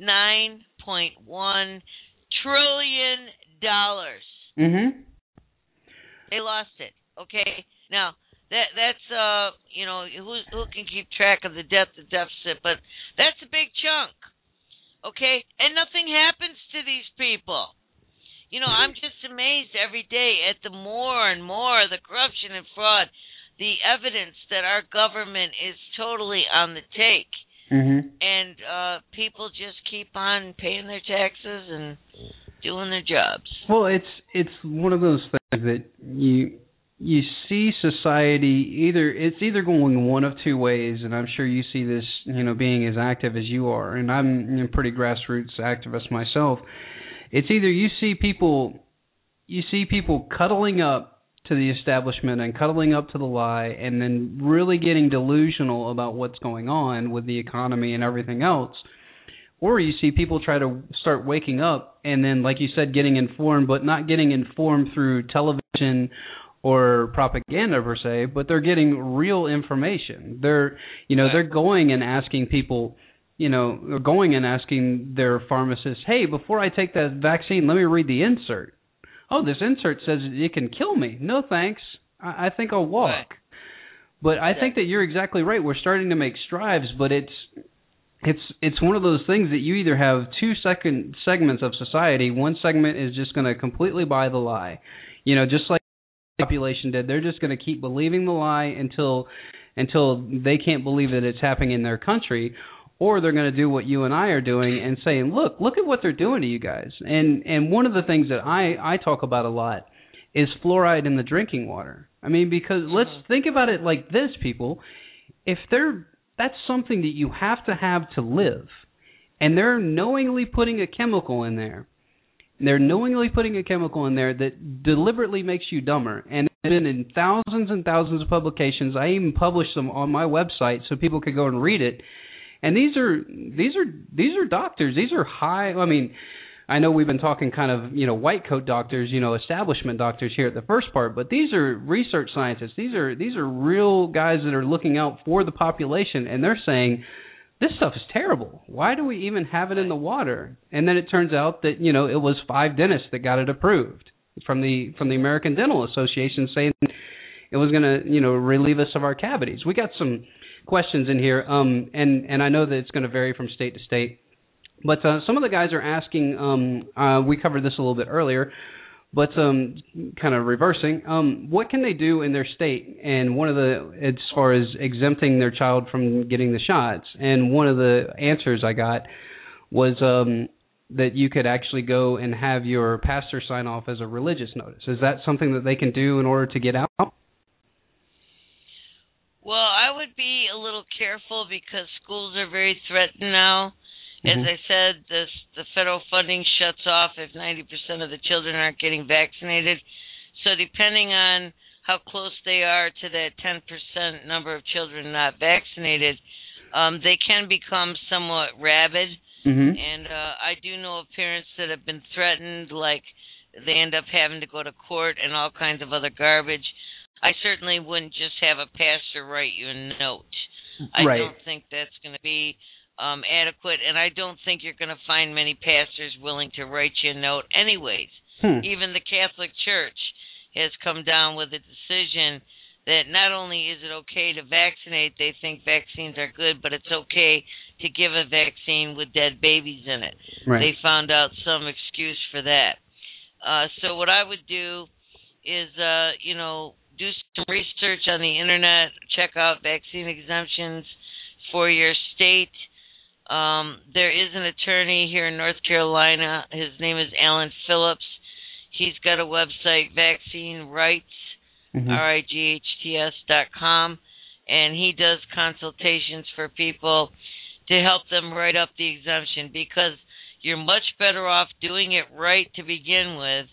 Speaker 4: $9.1 trillion.
Speaker 3: Mm-hmm.
Speaker 4: They lost it. Okay? Now, that that's uh you know who who can keep track of the debt the deficit but that's a big chunk okay and nothing happens to these people you know i'm just amazed every day at the more and more the corruption and fraud the evidence that our government is totally on the take
Speaker 3: Mm-hmm.
Speaker 4: and uh people just keep on paying their taxes and doing their jobs
Speaker 3: Well, it's it's one of those things that you you see society either it's either going one of two ways, and I'm sure you see this, you know, being as active as you are, and I'm a pretty grassroots activist myself. It's either you see people you see people cuddling up to the establishment and cuddling up to the lie and then really getting delusional about what's going on with the economy and everything else. Or you see people try to start waking up and then like you said getting informed but not getting informed through television or propaganda per se but they're getting real information. They're you know they're going and asking people you know going and asking their pharmacist hey before i take that vaccine let me read the insert oh this insert says it can kill me no thanks i, I think i'll walk
Speaker 4: Right.
Speaker 3: but i think that you're exactly right we're starting to make strides but it's it's it's one of those things that you either have two second segments of society. One segment is just going to completely buy the lie, you know, just like the population did. They're just going to keep believing the lie until until they can't believe that it's happening in their country, or they're going to do what you and I are doing and saying, look, look at what they're doing to you guys. And and one of the things that I I talk about a lot is fluoride in the drinking water. I mean, because let's
Speaker 4: Mhm.
Speaker 3: think about it like this, people. If they're that's something that you have to have to live. And they're knowingly putting a chemical in there. They're knowingly putting a chemical in there that deliberately makes you dumber. And been in thousands and thousands of publications. I even published them on my website so people could go and read it. And these are these are these are doctors. These are high I mean I know we've been talking kind of, you know, white coat doctors, you know, establishment doctors here at the first part, but these are research scientists. These are these are real guys that are looking out for the population and they're saying this stuff is terrible. Why do we even have it in the water? And then it turns out that, you know, it was five dentists that got it approved from the from the American Dental Association saying it was going to, you know, relieve us of our cavities. We got some questions in here um and and I know that it's going to vary from state to state. But uh, some of the guys are asking. Um, uh, we covered this a little bit earlier, but um, kind of reversing. Um, what can they do in their state? And one of the, as far as exempting their child from getting the shots, and one of the answers I got was um, that you could actually go and have your pastor sign off as a religious notice. Is that something that they can do in order to get out?
Speaker 4: Well, I would be a little careful because schools are very threatened now. As
Speaker 3: Mhm.
Speaker 4: I said, this, the federal funding shuts off if 90% of the children aren't getting vaccinated. So depending on how close they are to that 10% number of children not vaccinated, um, they can become somewhat rabid.
Speaker 3: Mm-hmm.
Speaker 4: And uh, I do know of parents that have been threatened, like they end up having to go to court and all kinds of other garbage. I certainly wouldn't just have a pastor write you a note. I
Speaker 3: Right.
Speaker 4: don't think that's going to be um, adequate, and I don't think you're going to find many pastors willing to write you a note, anyways.
Speaker 3: Hmm.
Speaker 4: Even the Catholic Church has come down with a decision that not only is it okay to vaccinate, they think vaccines are good, but it's okay to give a vaccine with dead babies in it.
Speaker 3: Right.
Speaker 4: They found out some excuse for that. Uh, so what I would do is, uh, you know, do some research on the internet, check out vaccine exemptions for your state. Um, there is an attorney here in North Carolina. His name is Alan Phillips. He's got a website, Vaccine Rights,
Speaker 3: Mhm.
Speaker 4: R-I-G-H-T-S dot com, and he does consultations for people to help them write up the exemption because you're much better off doing it right to begin with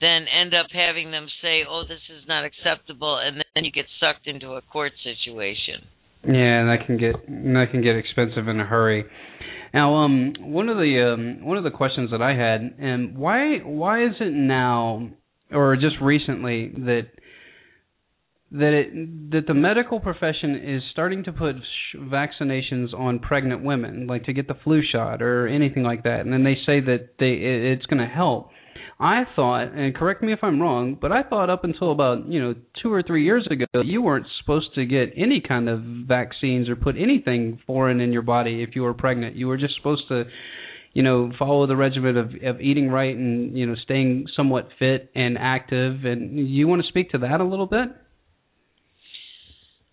Speaker 4: than end up having them say, "Oh, this is not acceptable," and then you get sucked into a court situation.
Speaker 3: Yeah, and that can get that can get expensive in a hurry. Now, um, one of the um, one of the questions that I had, and why why is it now or just recently that that it that the medical profession is starting to put sh- vaccinations on pregnant women, like to get the flu shot or anything like that, and then they say that they it, it's going to help. I thought, and correct me if I'm wrong, but I thought up until about you know two or three years ago, you weren't supposed to get any kind of vaccines or put anything foreign in your body if you were pregnant. You were just supposed to, you know, follow the regimen of of eating right and you know staying somewhat fit and active. And you want to speak to that a little bit?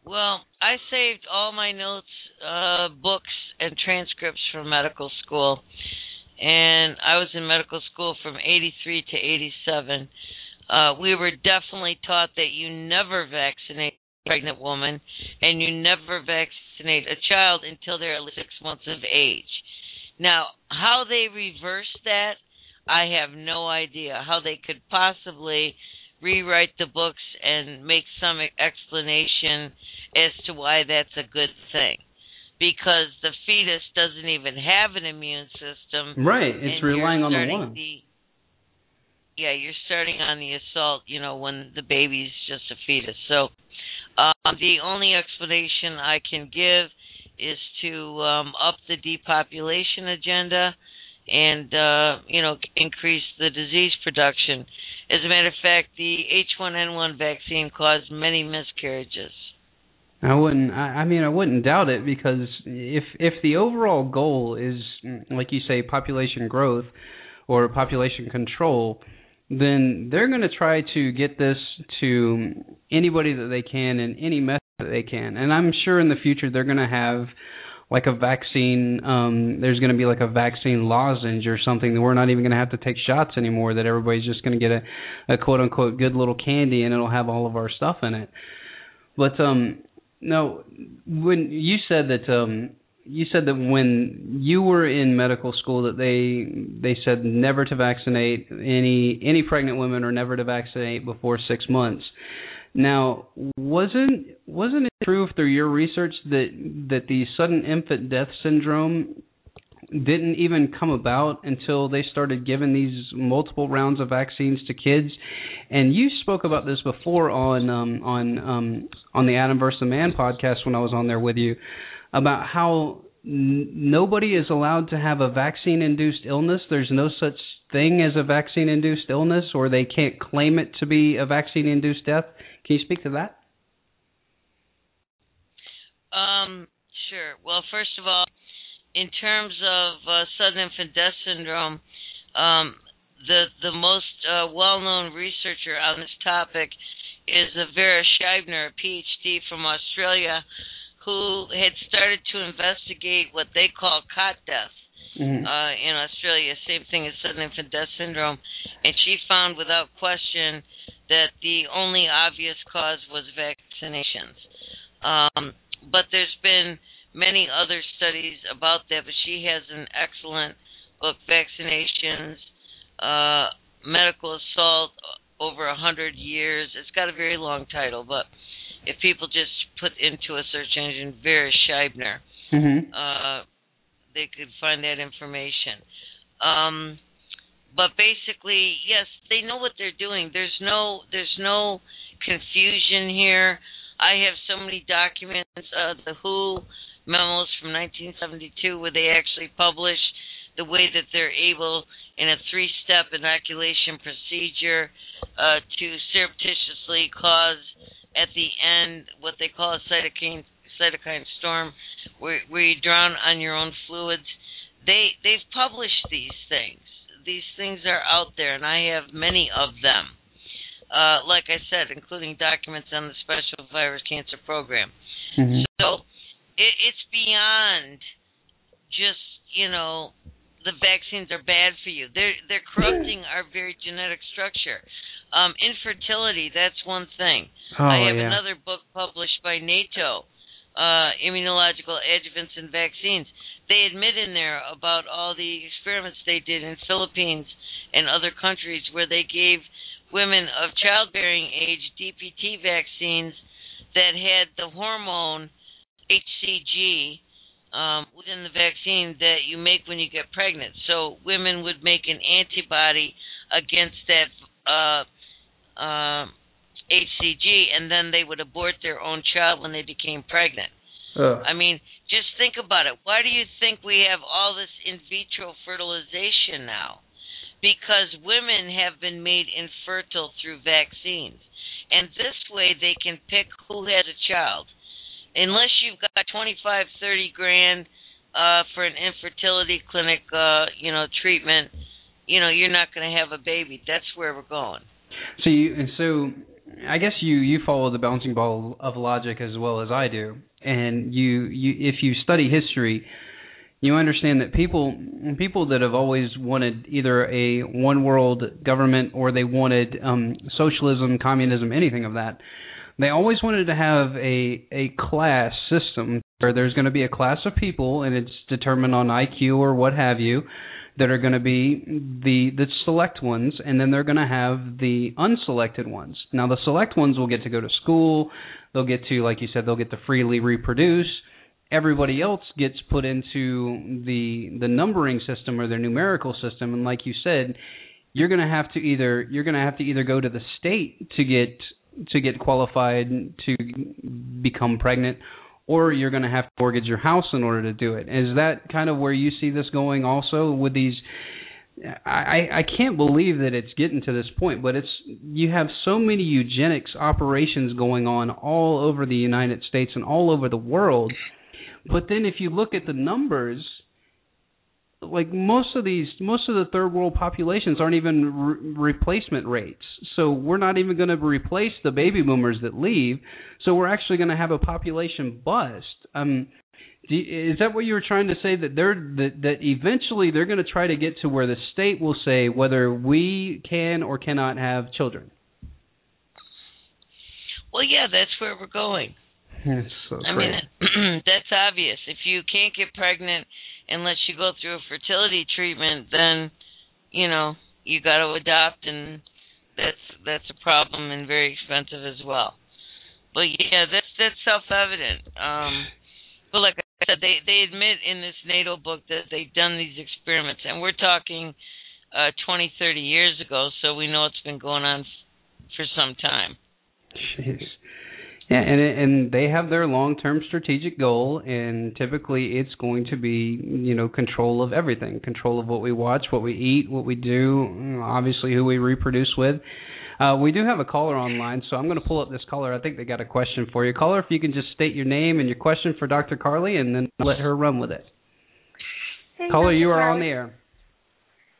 Speaker 4: Well, I saved all my notes, uh, books, and transcripts from medical school. And I was in medical school from 83 to 87. Uh, we were definitely taught that you never vaccinate a pregnant woman and you never vaccinate a child until they're at least six months of age. Now, how they reversed that, I have no idea. How they could possibly rewrite the books and make some explanation as to why that's a good thing. Because the fetus doesn't even have an immune system.
Speaker 3: Right. It's relying on the one.
Speaker 4: The, yeah, you're starting on the assault, you know, when the baby's just a fetus. So um, the only explanation I can give is to um, up the depopulation agenda and uh, you know increase the disease production. As a matter of fact, the H1N1 vaccine caused many miscarriages.
Speaker 3: I wouldn't. I, I mean, I wouldn't doubt it because if if the overall goal is, like you say, population growth or population control, then they're going to try to get this to anybody that they can in any method that they can. And I'm sure in the future they're going to have like a vaccine um there's going to be like a vaccine lozenge or something that we're not even going to have to take shots anymore that everybody's just going to get a, a quote unquote good little candy and it'll have all of our stuff in it but um no when you said that um you said that when you were in medical school that they they said never to vaccinate any any pregnant women or never to vaccinate before 6 months. Now, wasn't wasn't it true through your research that that the sudden infant death syndrome didn't even come about until they started giving these multiple rounds of vaccines to kids. And you spoke about this before on um, on um, on the Adam vs. Man podcast when I was on there with you about how n- nobody is allowed to have a vaccine induced illness. There's no such thing as a vaccine induced illness, or they can't claim it to be a vaccine induced death. Can you speak to that?
Speaker 4: Um, sure. Well, first of all, in terms of uh, sudden infant death syndrome, um, the the most uh, well-known researcher on this topic is Vera Scheibner, a PhD from Australia, who had started to investigate what they call cot death mm-hmm. uh, in Australia, same thing as sudden infant death syndrome, and she found without question that the only obvious cause was vaccinations. Um, but there's been many other studies about that, but she has an excellent book, Vaccinations, uh, Medical Assault Over a Hundred Years. It's got a very long title, but if people just put into a search engine Vera Scheibner, mm-hmm. uh, they could find that information. Um, but basically, yes, they know what they're doing. There's no there's no confusion here. I have so many documents, uh, the WHO memos from 1972, where they actually publish the way that they're able, in a three-step inoculation procedure, uh, to surreptitiously cause at the end what they call a cytokine cytokine storm, where, where you drown on your own fluids. They they've published these things. These things are out there, and I have many of them. Uh, like I said, including documents on the Special Virus Cancer Program. Mm-hmm. So it, it's beyond just you know the vaccines are bad for you. They're they're corrupting our very genetic structure. Um, infertility, that's one thing.
Speaker 3: Oh,
Speaker 4: I have
Speaker 3: yeah.
Speaker 4: another book published by NATO, uh, Immunological Adjuvants and Vaccines. They admit in there about all the experiments they did in Philippines and other countries where they gave women of childbearing age DPT vaccines that had the hormone HCG um, within the vaccine that you make when you get pregnant. So women would make an antibody against that uh, uh, HCG, and then they would abort their own child when they became pregnant.
Speaker 3: Ugh.
Speaker 4: I mean, just think about it. Why do you think we have all this in vitro fertilization now? Because women have been made infertile through vaccines. And this way they can pick who has a child. Unless you've got 25, 30 grand uh, for an infertility clinic, uh, you know, treatment, you know, you're not going to have a baby. That's where we're going.
Speaker 3: So you so I guess you you follow the bouncing ball of logic as well as I do, and you you if you study history, you understand that people people that have always wanted either a one world government or they wanted um, socialism, communism, anything of that, they always wanted to have a a class system where there's going to be a class of people and it's determined on IQ or what have you that are going to be the the select ones, and then they're going to have the unselected ones. Now, the select ones will get to go to school. They'll get to, like you said, they'll get to freely reproduce, everybody else gets put into the the numbering system or their numerical system and like you said you're going to have to either you're going to have to either go to the state to get to get qualified to become pregnant or you're going to have to mortgage your house in order to do it. Is that kind of where you see this going also with these? I, I can't believe that it's getting to this point, but it's you have so many eugenics operations going on all over the United States and all over the world. But then if you look at the numbers, like most of these, most of the third world populations aren't even re- replacement rates. So we're not even going to replace the baby boomers that leave. So we're actually going to have a population bust. Um, is that what you were trying to say that they're that, that eventually they're going to try to get to where the state will say whether we can or cannot have children?
Speaker 4: Well, yeah, that's where we're going.
Speaker 3: So
Speaker 4: I mean, that's obvious. If you can't get pregnant unless you go through a fertility treatment, then you know you got to adopt, and that's that's a problem and very expensive as well. But yeah, that's that's self-evident. Um, but like I said, they they admit in this NATO book that they've done these experiments, and we're talking uh, 20, 30 years ago, so we know it's been going on for some time.
Speaker 3: Jeez. Yeah, and and they have their long-term strategic goal, and typically it's going to be you know control of everything, control of what we watch, what we eat, what we do, obviously who we reproduce with. Uh, we do have a caller online, so I'm going to pull up this caller. I think they got a question for you, caller. If you can just state your name and your question for Dr. Carley, and then let her run with it.
Speaker 1: Hey,
Speaker 3: caller,
Speaker 1: Dr.
Speaker 3: you are
Speaker 1: Carley.
Speaker 3: on the air.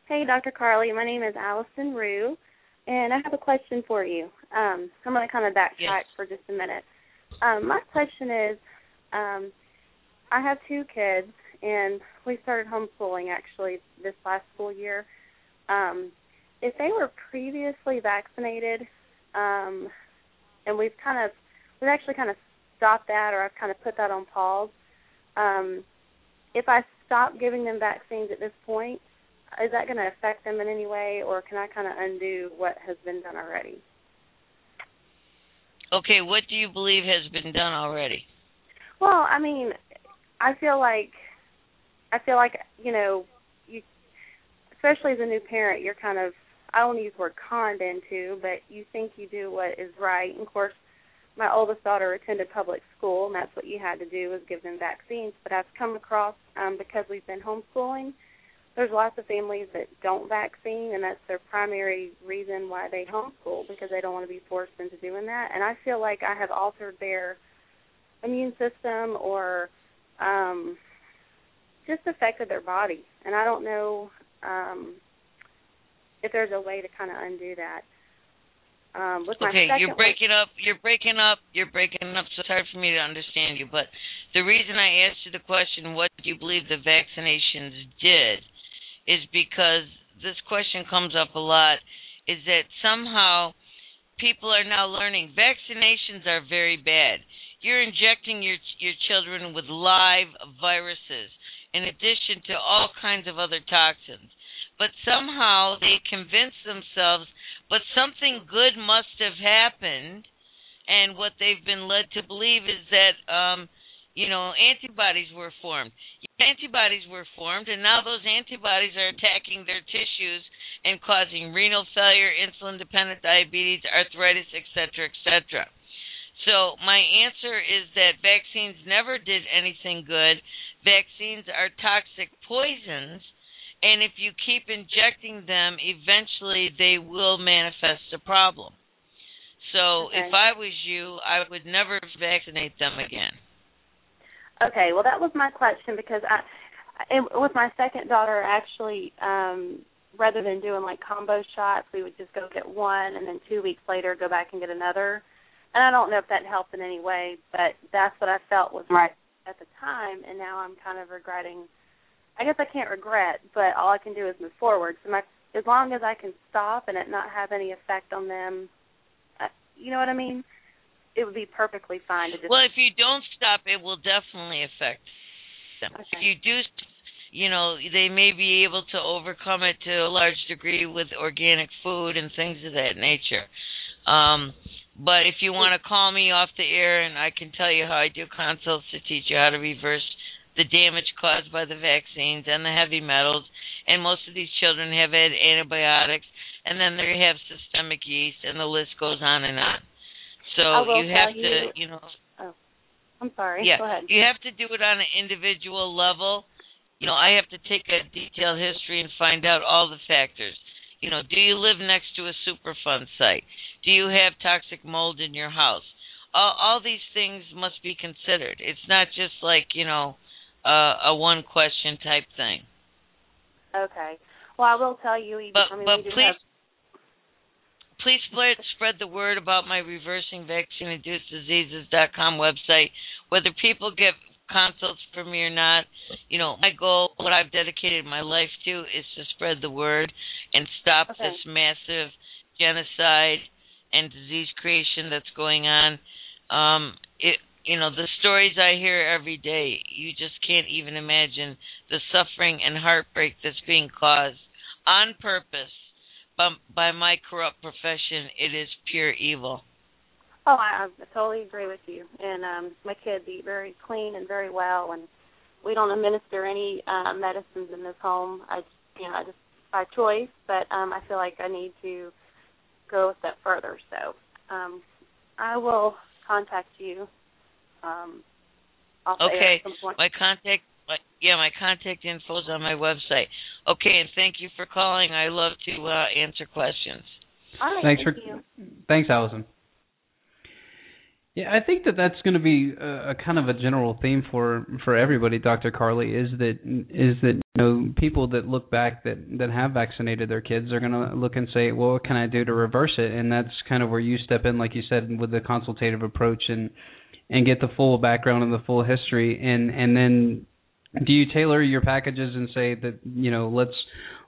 Speaker 1: Hey, Dr. Carley. My name is Allison Rue, and I have a question for you. Um, I'm going to kind of backtrack
Speaker 4: Yes.
Speaker 1: for just a minute. Um, my question is, um, I have two kids, and we started homeschooling actually this last school year. Um, if they were previously vaccinated, um, and we've kind of we've actually kind of stopped that, or I've kind of put that on pause. Um, if I stop giving them vaccines at this point, is that going to affect them in any way, or can I kind of undo what has been done already?
Speaker 4: Okay, what do you believe has been done already?
Speaker 1: Well, I mean, I feel like I feel like you know, you especially as a new parent, you're kind of I don't use the word conned into, but you think you do what is right. And of course, my oldest daughter attended public school, and that's what you had to do was give them vaccines. But I've come across um, because we've been homeschooling. There's lots of families that don't vaccine, and that's their primary reason why they homeschool because they don't want to be forced into doing that. And I feel like I have altered their immune system or um just affected their body and i don't know um if there's a way to kind of undo that um with my
Speaker 4: Okay, you're
Speaker 1: one-
Speaker 4: breaking up. You're breaking up. You're breaking up. So it's hard for me to understand you. But the reason I asked you the question, "What do you believe the vaccinations did?" Is because this question comes up a lot. Is that somehow people are now learning vaccinations are very bad. You're injecting your your children with live viruses in addition to all kinds of other toxins. But somehow they convince themselves but something good must have happened and what they've been led to believe is that um you know antibodies were formed antibodies were formed and now those antibodies are attacking their tissues and causing renal failure insulin dependent diabetes arthritis etc etc so my answer is that vaccines never did anything good vaccines are toxic poisons and if you keep injecting them, eventually they will manifest a problem. So
Speaker 1: Okay.
Speaker 4: if I was you, I would never vaccinate them again.
Speaker 1: Okay, well that was my question because I, and with my second daughter, actually, um, rather than doing like combo shots, we would just go get one, and then two weeks later go back and get another. And I don't know if that helped in any way, but that's what I felt was right at the time, and now I'm kind of regretting. I guess I can't regret, but all I can do is move forward. So my, as long as I can stop and it not have any effect on them, uh, you know what I mean? It would be perfectly fine to just.
Speaker 4: Well, if you don't stop, it will definitely affect them. If you do, you know, they may be able to overcome it to a large degree with organic food and things of that nature. Um, But if you want to call me off the air and I can tell you how I do consults to teach you how to reverse the damage caused by the vaccines and the heavy metals, and most of these children have had antibiotics, and then they have systemic yeast, and the list goes on and on. So you have to,
Speaker 1: you,
Speaker 4: you know.
Speaker 1: Oh, I'm sorry.
Speaker 4: Yeah,
Speaker 1: Go ahead.
Speaker 4: you have to do it on an individual level. You know, I have to take a detailed history and find out all the factors. You know, do you live next to a Superfund site? Do you have toxic mold in your house? All, all these things must be considered. It's not just like you know uh, a one question type thing.
Speaker 1: Okay. Well, I will tell you. Even,
Speaker 4: But
Speaker 1: I mean,
Speaker 4: but please please spread the word about my reversing vaccine induced diseases.com website. Whether people get consults from me or not, you know, my goal, what I've dedicated my life to, is to spread the word and stop
Speaker 1: Okay.
Speaker 4: this massive genocide and disease creation that's going on. Um, it, you know, the stories I hear every day, you just can't even imagine the suffering and heartbreak that's being caused on purpose by, by my corrupt profession. It is pure evil.
Speaker 1: Oh, I, I totally agree with you. And um my kids eat very clean and very well, and we don't administer any uh, medicines in this home. I, you know, I just by choice, but um I feel like I need to go a step further. So, um I will contact you. Um, off the air
Speaker 4: Okay, my contact, my, yeah, my contact info is on my website. Okay, and thank you for calling. I love to uh, answer questions.
Speaker 1: All right,
Speaker 3: Thanks
Speaker 1: thank
Speaker 3: for
Speaker 1: you.
Speaker 3: thanks, Allison. Yeah, I think that that's going to be a, a kind of a general theme for for everybody, Dr. Carley, is that is that you know people that look back that that have vaccinated their kids are going to look and say, well, what can I do to reverse it? And that's kind of where you step in, like you said, with the consultative approach and and get the full background and the full history, and and then do you tailor your packages and say that you know let's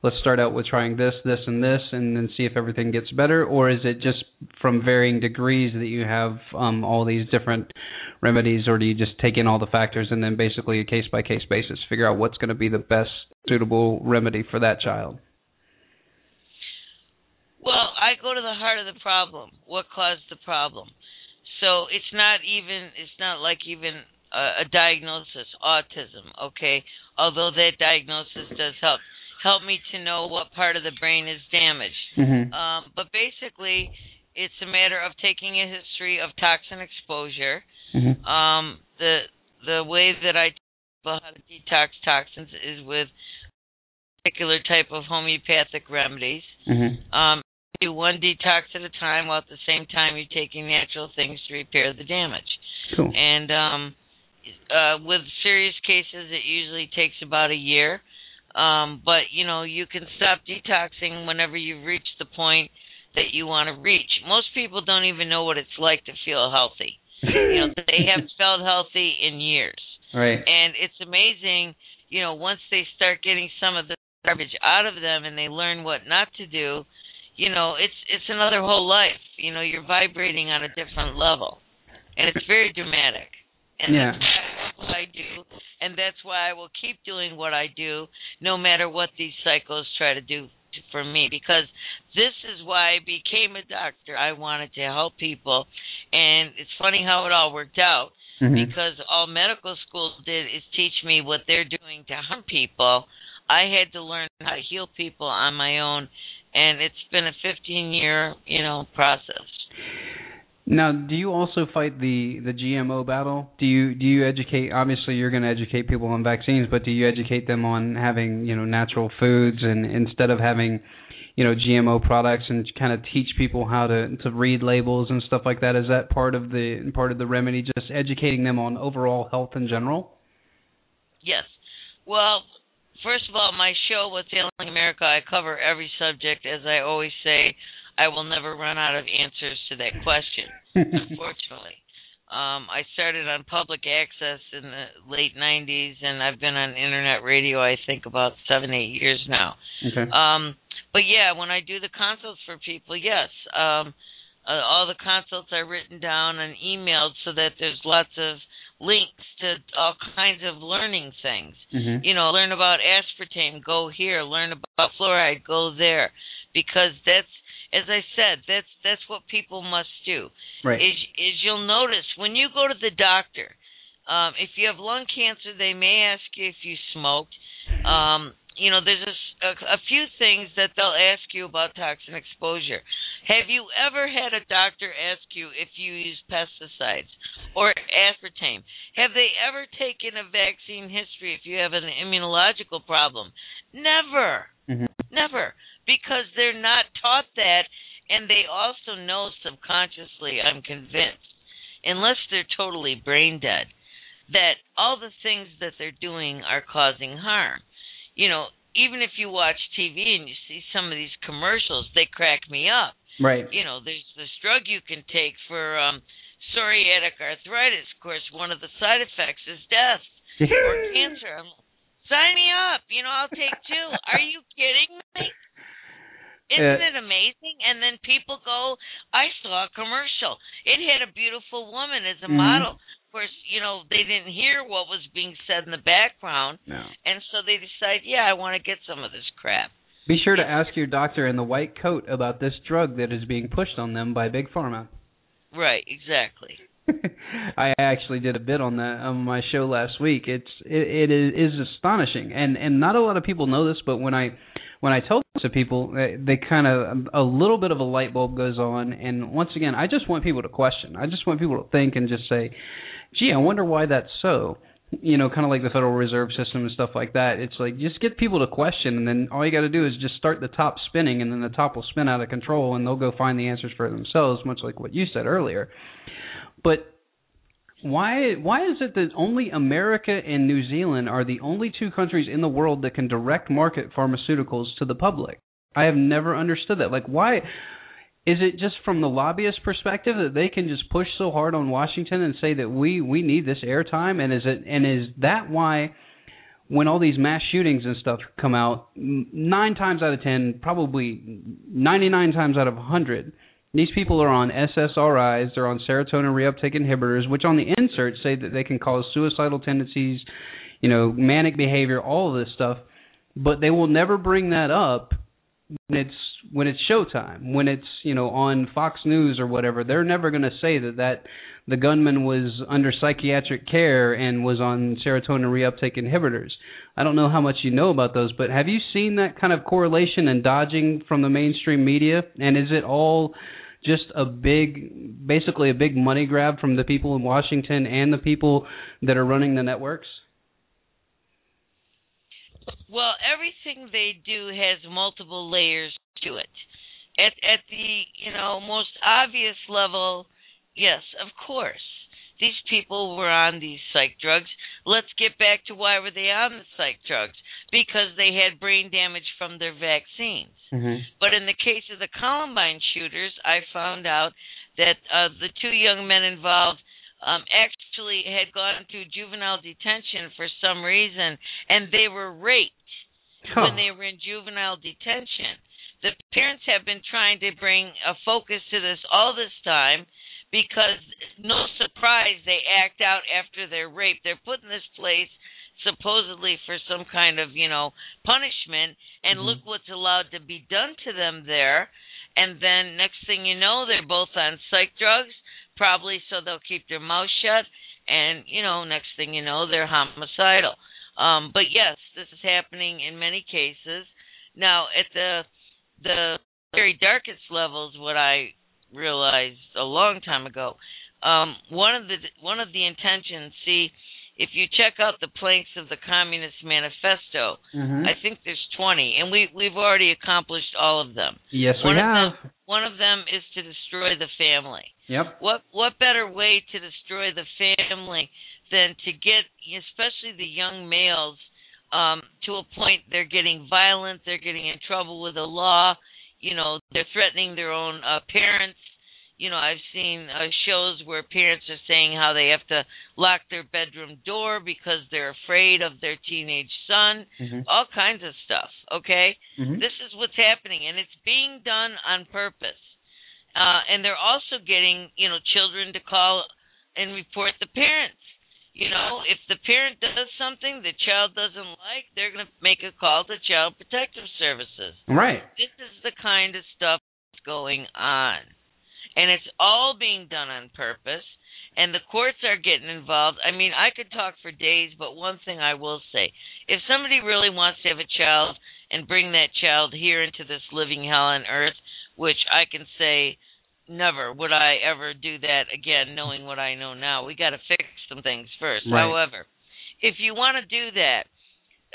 Speaker 3: let's start out with trying this, this, and this, and then see if everything gets better, or is it just from varying degrees that you have um, all these different remedies, or do you just take in all the factors and then basically a case by case basis figure out what's going to be the best suitable remedy for that child?
Speaker 4: Well, I go to the heart of the problem. What caused the problem? So it's not even it's not like even a, a diagnosis autism, okay? Although that diagnosis does help help me to know what part of the brain is damaged.
Speaker 3: Mm-hmm.
Speaker 4: Um, but basically, it's a matter of taking a history of toxin exposure.
Speaker 3: Mm-hmm.
Speaker 4: Um, the the way that I people how to detox toxins is with particular type of homeopathic remedies.
Speaker 3: Mm-hmm.
Speaker 4: Um, do one detox at a time while at the same time you're taking natural things to repair the damage.
Speaker 3: Cool.
Speaker 4: And um, uh, with serious cases, it usually takes about a year. Um, but you know, you can stop detoxing whenever you've reached the point that you want to reach. Most people don't even know what it's like to feel healthy. You know, they haven't felt healthy in years.
Speaker 3: Right.
Speaker 4: And it's amazing, you know, once they start getting some of the garbage out of them and they learn what not to do, you know, it's it's another whole life. You know, you're vibrating on a different level. And it's very dramatic. And
Speaker 3: Yeah.
Speaker 4: that's what I do. And that's why I will keep doing what I do no matter what these cycles try to do for me because this is why I became a doctor. I wanted to help people. And it's funny how it all worked out
Speaker 3: Mhm.
Speaker 4: because all medical schools did is teach me what they're doing to harm people. I had to learn how to heal people on my own, and it's been a 15 year, you know, process.
Speaker 3: Now, do you also fight the the GMO battle? Do you do you educate? Obviously, you're going to educate people on vaccines, but do you educate them on having you know natural foods and instead of having you know GMO products and kind of teach people how to to read labels and stuff like that? Is that part of the part of the remedy? Just educating them on overall health in general.
Speaker 4: Yes. Well, first of all, my show, What's Ailing America, I cover every subject. As I always say, I will never run out of answers to that question, unfortunately. Um, I started on public access in the late 90s, and I've been on internet radio, I think, about seven, eight years now.
Speaker 3: okay.
Speaker 4: Um, but yeah, when I do the consults for people, yes, um, uh, all the consults are written down and emailed so that there's lots of links to all kinds of learning things.
Speaker 3: Mhm.
Speaker 4: You know, learn about aspartame, go here. Learn about fluoride, go there, because that's as I said, that's that's what people must do.
Speaker 3: Right.
Speaker 4: Is is you'll notice when you go to the doctor, um, if you have lung cancer, they may ask you if you smoked. Um, you know, there's a, a, a few things that they'll ask you about toxin exposure. Have you ever had a doctor ask you if you use pesticides or aspartame? Have they ever taken a vaccine history if you have an immunological problem? Never.
Speaker 3: Mm-hmm.
Speaker 4: Never. Because they're not taught that, and they also know subconsciously, I'm convinced, unless they're totally brain dead, that all the things that they're doing are causing harm. You know, even if you watch TV and you see some of these commercials, they crack me up.
Speaker 3: Right.
Speaker 4: You know, there's this drug you can take for um psoriatic arthritis. Of course, one of the side effects is death or cancer. I'm, Sign me up. You know, I'll take two. Are you kidding me? Isn't it amazing? And then people go, I saw a commercial. It had a beautiful woman as a
Speaker 3: Mhm.
Speaker 4: model. Of course, you know, they didn't hear what was being said in the background.
Speaker 3: No.
Speaker 4: And so they decide, yeah, I want to get some of this crap.
Speaker 3: Be sure to ask your doctor in the white coat about this drug that is being pushed on them by Big Pharma.
Speaker 4: Right, exactly.
Speaker 3: I actually did a bit on that on my show last week. It's it, it is astonishing, and and not a lot of people know this, but when I when I tell this to people, they, they kind of a little bit of a light bulb goes on, and once again, I just want people to question. I just want people to think and just say, "Gee, I wonder why that's so." You know, kind of like the Federal Reserve System and stuff like that. It's like just get people to question, and then all you got to do is just start the top spinning, and then the top will spin out of control, and they'll go find the answers for themselves, much like what you said earlier. But why why is it that only America and New Zealand are the only two countries in the world that can direct market pharmaceuticals to the public? I have never understood that. Like why is it just from the lobbyist perspective that they can just push so hard on Washington and say that we we need this airtime and is it and is that why when all these mass shootings and stuff come out, nine times out of ten, probably 99 times out of 100, these people are on SSRIs, they're on serotonin reuptake inhibitors, which on the insert say that they can cause suicidal tendencies, you know, manic behavior, all of this stuff, but they will never bring that up when it's when it's showtime, when it's you know on Fox News or whatever. They're never going to say that that the gunman was under psychiatric care and was on serotonin reuptake inhibitors. I don't know how much you know about those, but have you seen that kind of correlation and dodging from the mainstream media? And is it all just a big, basically a big money grab from the people in Washington and the people that are running the networks?
Speaker 4: Well, everything they do has multiple layers to it. At at the you know most obvious level, yes, of course, these people were on these psych drugs. Let's get back to why were they on the psych drugs? Because they had brain damage from their vaccines.
Speaker 3: Mm-hmm.
Speaker 4: But in the case of the Columbine shooters, I found out that uh, the two young men involved um, actually had gone to juvenile detention for some reason, and they were raped when they were in juvenile detention. The parents have been trying to bring a focus to this all this time because no surprise they act out after they're raped. They're put in this place supposedly for some kind of, you know, punishment and
Speaker 3: Mhm.
Speaker 4: look what's allowed to be done to them there. And then next thing you know, they're both on psych drugs, probably so they'll keep their mouth shut and, you know, next thing you know, they're homicidal. Um, but yes, this is happening in many cases. Now, at the the very darkest levels, what I realized a long time ago, um, one of the one of the intentions. See, if you check out the planks of the Communist Manifesto,
Speaker 3: Mm-hmm.
Speaker 4: I think there's 20, and we we've already accomplished all of them.
Speaker 3: yes, we
Speaker 4: one of
Speaker 3: have.
Speaker 4: them, one of them is to destroy the family.
Speaker 3: Yep.
Speaker 4: What what better way to destroy the family than to get, especially the young males, um, to a point they're getting violent, they're getting in trouble with the law, you know, they're threatening their own uh, parents. You know, I've seen uh, shows where parents are saying how they have to lock their bedroom door because they're afraid of their teenage son.
Speaker 3: Mm-hmm.
Speaker 4: All kinds of stuff. Okay,
Speaker 3: Mm-hmm.
Speaker 4: this is what's happening, and it's being done on purpose. Uh, and they're also getting, you know, children to call and report the parents. You know, if the parent does something the child doesn't like, they're going to make a call to Child Protective Services.
Speaker 3: Right.
Speaker 4: This is the kind of stuff that's going on. And it's all being done on purpose. And the courts are getting involved. I mean, I could talk for days, but one thing I will say if somebody really wants to have a child and bring that child here into this living hell on earth, which I can say never would I ever do that again, knowing what I know now. We got to fix some things first.
Speaker 3: Right.
Speaker 4: However, if you want to do that,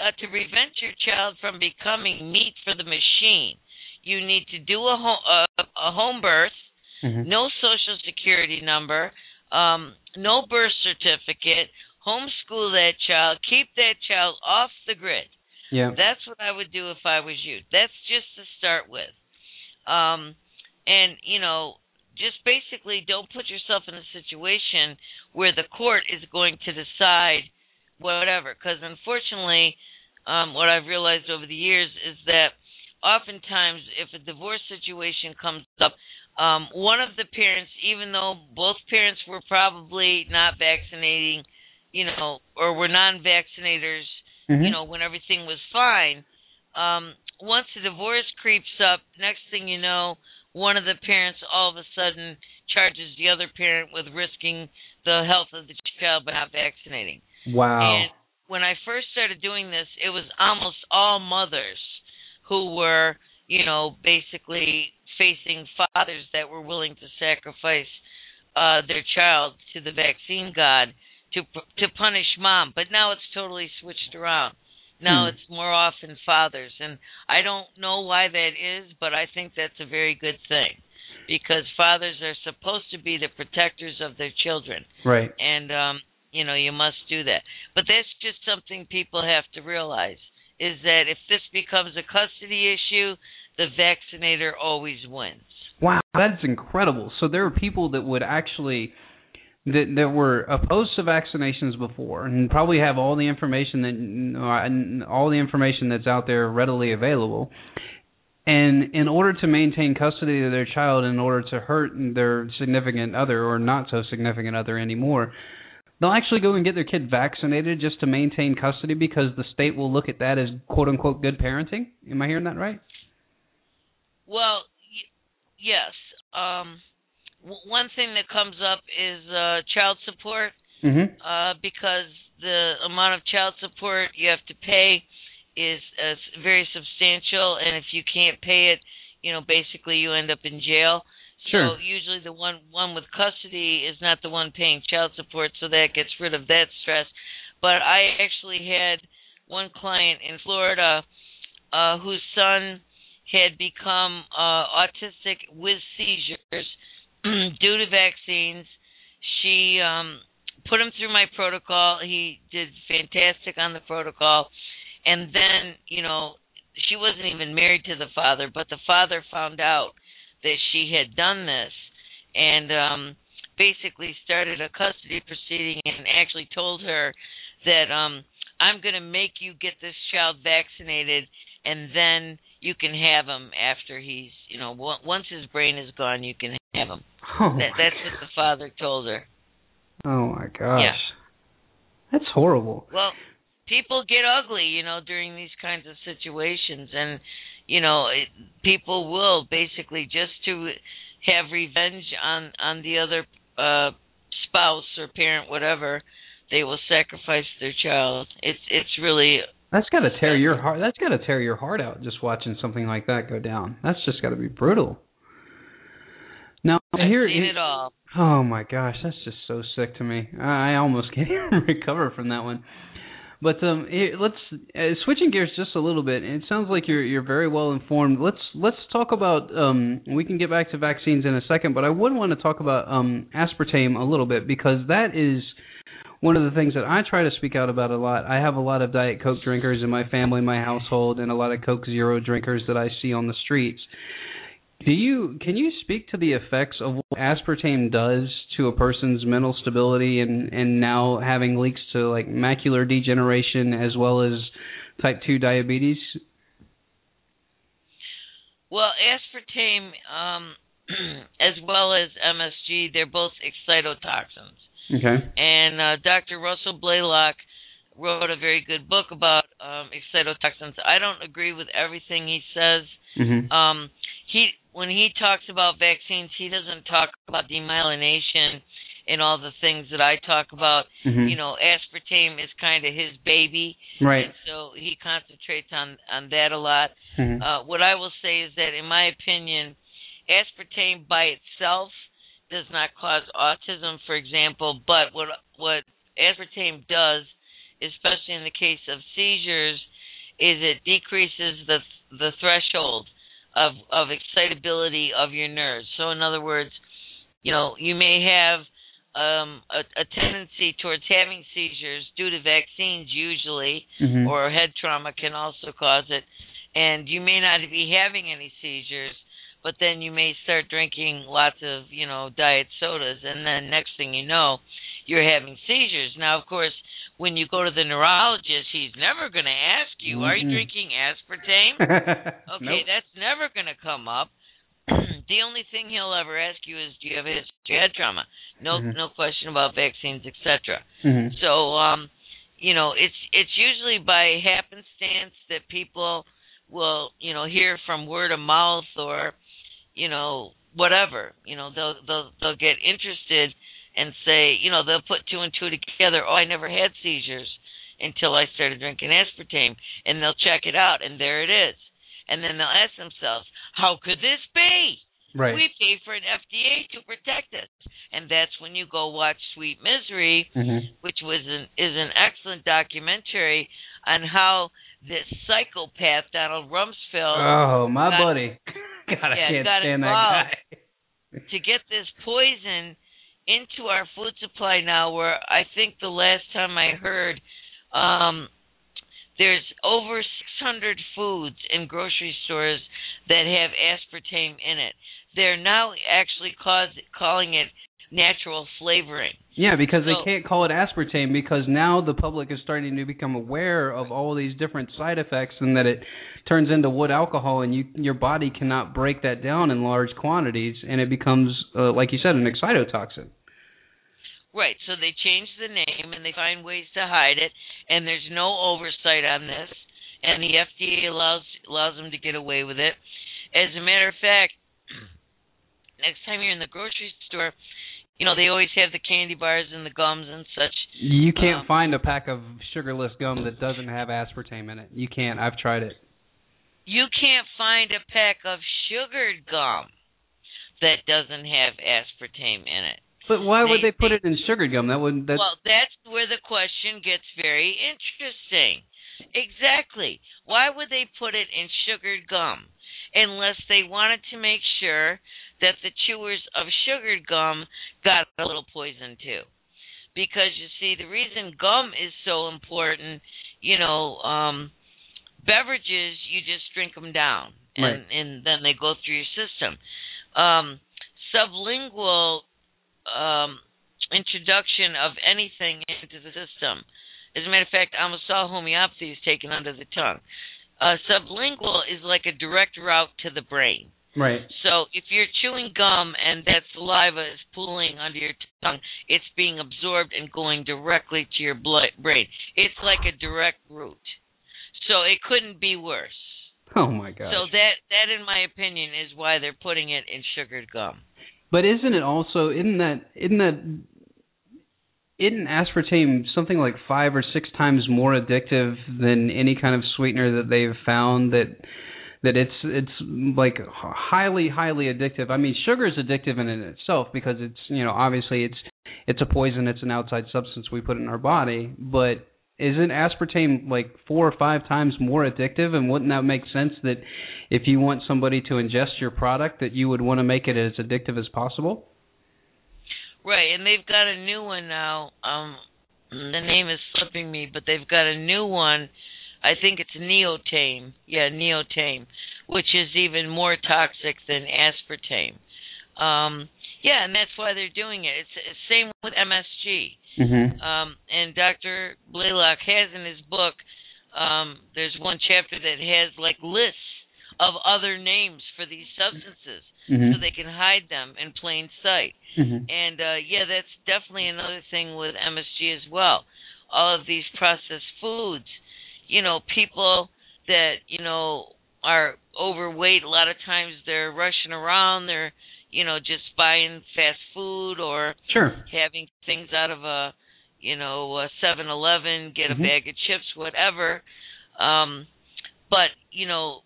Speaker 4: uh, to prevent your child from becoming meat for the machine, you need to do a home, uh, a home birth,
Speaker 3: Mhm.
Speaker 4: no social security number, um, no birth certificate, homeschool that child, keep that child off the grid.
Speaker 3: Yeah.
Speaker 4: That's what I would do if I was you. That's just to start with. Um, and, you know, just basically don't put yourself in a situation where the court is going to decide whatever. Because unfortunately, um, what I've realized over the years is that oftentimes if a divorce situation comes up, um, one of the parents, even though both parents were probably not vaccinating, you know, or were non-vaccinators,
Speaker 3: Mhm.
Speaker 4: you know, when everything was fine. Um, once the divorce creeps up, next thing you know, one of the parents all of a sudden charges the other parent with risking the health of the child by not vaccinating.
Speaker 3: Wow.
Speaker 4: And when I first started doing this, it was almost all mothers who were, you know, basically facing fathers that were willing to sacrifice uh, their child to the vaccine god to to punish mom. But now it's totally switched around. Now
Speaker 3: Hmm.
Speaker 4: it's more often fathers, and I don't know why that is, but I think that's a very good thing because fathers are supposed to be the protectors of their children
Speaker 3: right.
Speaker 4: and um you know you must do that but that's just something people have to realize is that if this becomes a custody issue the vaccinator always wins
Speaker 3: Wow, that's incredible. So there are people that would actually that that were opposed to vaccinations before and probably have all the information that all the information that's out there readily available. And in order to maintain custody of their child, in order to hurt their significant other or not so significant other anymore, they'll actually go and get their kid vaccinated just to maintain custody because the state will look at that as quote unquote good parenting. Am I hearing that right?
Speaker 4: Well y- yes um w- one thing that comes up is uh child support
Speaker 3: Mhm.
Speaker 4: uh, because the amount of child support you have to pay is uh, very substantial, and if you can't pay it, you know, basically you end up in jail.
Speaker 3: Sure.
Speaker 4: So usually the one one with custody is not the one paying child support, so that gets rid of that stress. But I actually had one client in Florida uh, whose son had become uh, autistic with seizures due to vaccines. She um, put him through my protocol. He did fantastic on the protocol. And then, you know, she wasn't even married to the father, but the father found out that she had done this and um basically started a custody proceeding and actually told her that um I'm going to make you get this child vaccinated and then you can have him after he's, you know, on- once his brain is gone, you can have him.
Speaker 3: Oh,
Speaker 4: That, that's what the father told her.
Speaker 3: Oh my gosh.
Speaker 4: Yeah.
Speaker 3: That's horrible.
Speaker 4: Well, people get ugly, you know, during these kinds of situations, and you know, it, people will basically just to have revenge on on the other uh spouse or parent, whatever. They will sacrifice their child. It's it's really
Speaker 3: That's got to tear your heart. That's got to tear your heart out just watching something like that go down. That's just got to be brutal. Now
Speaker 4: I've
Speaker 3: here,
Speaker 4: seen it all.
Speaker 3: oh my gosh, that's just so sick to me. I I almost can't even recover from that one. But um, here, let's uh, switching gears just a little bit. It sounds like you're you're very well informed. Let's let's talk about. Um, we can get back to vaccines in a second, but I would want to talk about um, aspartame a little bit because that is one of the things that I try to speak out about a lot. I have a lot of Diet Coke drinkers in my family, my household, and a lot of Coke Zero drinkers that I see on the streets. Do you can you speak to the effects of what aspartame does to a person's mental stability and and now having leaks to like macular degeneration as well as type 2 diabetes?
Speaker 4: Well, aspartame, um, as well as MSG, they're both excitotoxins.
Speaker 3: Okay.
Speaker 4: And uh, Dr. Russell Blaylock wrote a very good book about um, excitotoxins. I don't agree with everything he says.
Speaker 3: Mhm.
Speaker 4: Um, he when he talks about vaccines, he doesn't talk about demyelination and all the things that I talk about.
Speaker 3: Mhm.
Speaker 4: You know, aspartame is kind of his baby,
Speaker 3: right.
Speaker 4: and so he concentrates on on that a lot.
Speaker 3: Mhm.
Speaker 4: Uh, what I will say is that, in my opinion, aspartame by itself does not cause autism, for example. But what what aspartame does, especially in the case of seizures, is it decreases the the threshold of of excitability of your nerves. So, in other words, you know, you may have um, a, a tendency towards having seizures due to vaccines, usually,
Speaker 3: Mhm.
Speaker 4: or head trauma can also cause it. And you may not be having any seizures, but then you may start drinking lots of, you know, diet sodas, and then next thing you know, you're having seizures. Now, of course, when you go to the neurologist, he's never going to ask you, "Are you drinking aspartame?" Okay,
Speaker 3: Nope.
Speaker 4: that's never going to come up. the only thing he'll ever ask you is, "Do you have a history head trauma?" No,
Speaker 3: Mhm.
Speaker 4: no question about vaccines, etc.
Speaker 3: Mhm.
Speaker 4: So, um, you know, it's it's usually by happenstance that people will, you know, hear from word of mouth or, you know, whatever. You know, they'll they'll they'll get interested and say, you know, they'll put two and two together. Oh, I never had seizures until I started drinking aspartame, and they'll check it out, and there it is. And then they'll ask themselves, how could this be?
Speaker 3: Right.
Speaker 4: We pay for an FDA to protect us, and that's when you go watch Sweet Misery,
Speaker 3: Mhm.
Speaker 4: which was an is an excellent documentary on how this psychopath Donald Rumsfeld
Speaker 3: Oh, my
Speaker 4: got-
Speaker 3: buddy. God, I
Speaker 4: yeah,
Speaker 3: can't
Speaker 4: got
Speaker 3: stand that guy.
Speaker 4: to get this poison into our food supply now where I think the last time I heard um there's over 600 foods in grocery stores that have aspartame in it. They're now actually cause, calling it natural flavoring.
Speaker 3: Yeah, because they can't call it aspartame because now the public is starting to become aware of all these different side effects and that it turns into wood alcohol and you your body cannot break that down in large quantities and it becomes uh, like you said an excitotoxin.
Speaker 4: Right, so they change the name and they find ways to hide it, and there's no oversight on this, and the FDA allows allows them to get away with it. As a matter of fact, next time you're in the grocery store, you know they always have the candy bars and the gums and such.
Speaker 3: You can't
Speaker 4: Um,
Speaker 3: find a pack of sugarless gum that doesn't have aspartame in it. You can't. I've tried it.
Speaker 4: You can't find a pack of sugared gum that doesn't have aspartame in it.
Speaker 3: But why would
Speaker 4: They-
Speaker 3: they put
Speaker 4: they-
Speaker 3: it in sugar gum? That wouldn't. that
Speaker 4: well, that's where the question gets very interesting. Exactly. Why would they put it in sugared gum unless they wanted to make sure that the chewers of sugared gum got a little poison too? Because you see, the reason gum is so important, you know, um, beverages you just drink them down and
Speaker 3: Right.
Speaker 4: and then they go through your system. Um, sublingual um, introduction of anything into the system. As a matter of fact, almost all homeopathy is taken under the tongue. Uh, sublingual is like a direct route to the brain.
Speaker 3: Right.
Speaker 4: So if you're chewing gum and that saliva is pooling under your tongue, it's being absorbed and going directly to your blood, brain. It's like a direct route. So it couldn't be worse.
Speaker 3: Oh my god.
Speaker 4: So that that, in my opinion, is why they're putting it in sugared gum.
Speaker 3: But isn't it also isn't that isn't that isn't aspartame something like five or six times more addictive than any kind of sweetener that they've found that that it's it's like highly highly addictive. I mean, sugar is addictive in itself because it's you know obviously it's it's a poison. It's an outside substance we put in our body. But isn't aspartame like four or five times more addictive? And wouldn't that make sense that if you want somebody to ingest your product, that you would want to make it as addictive as possible?
Speaker 4: Right, and they've got a new one now. Um, the name is slipping me, but they've got a new one. I think it's Neotame. Yeah, Neotame, which is even more toxic than aspartame. Um, yeah, and that's why they're doing it. It's, it's same with MSG.
Speaker 3: Mm-hmm.
Speaker 4: Um, and Dr. Blaylock has in his book, um, there's one chapter that has like lists of other names for these substances
Speaker 3: Mm-hmm.
Speaker 4: so they can hide them in plain sight.
Speaker 3: mm-hmm.
Speaker 4: And uh, yeah, that's definitely another thing with MSG as well. All of these processed foods, you know, people that you know are overweight, a lot of times they're rushing around. They're you know just buying fast food or
Speaker 3: sure
Speaker 4: having things out of a you know a Seven Eleven, get a
Speaker 3: Mhm.
Speaker 4: bag of chips, whatever. Um, but you know,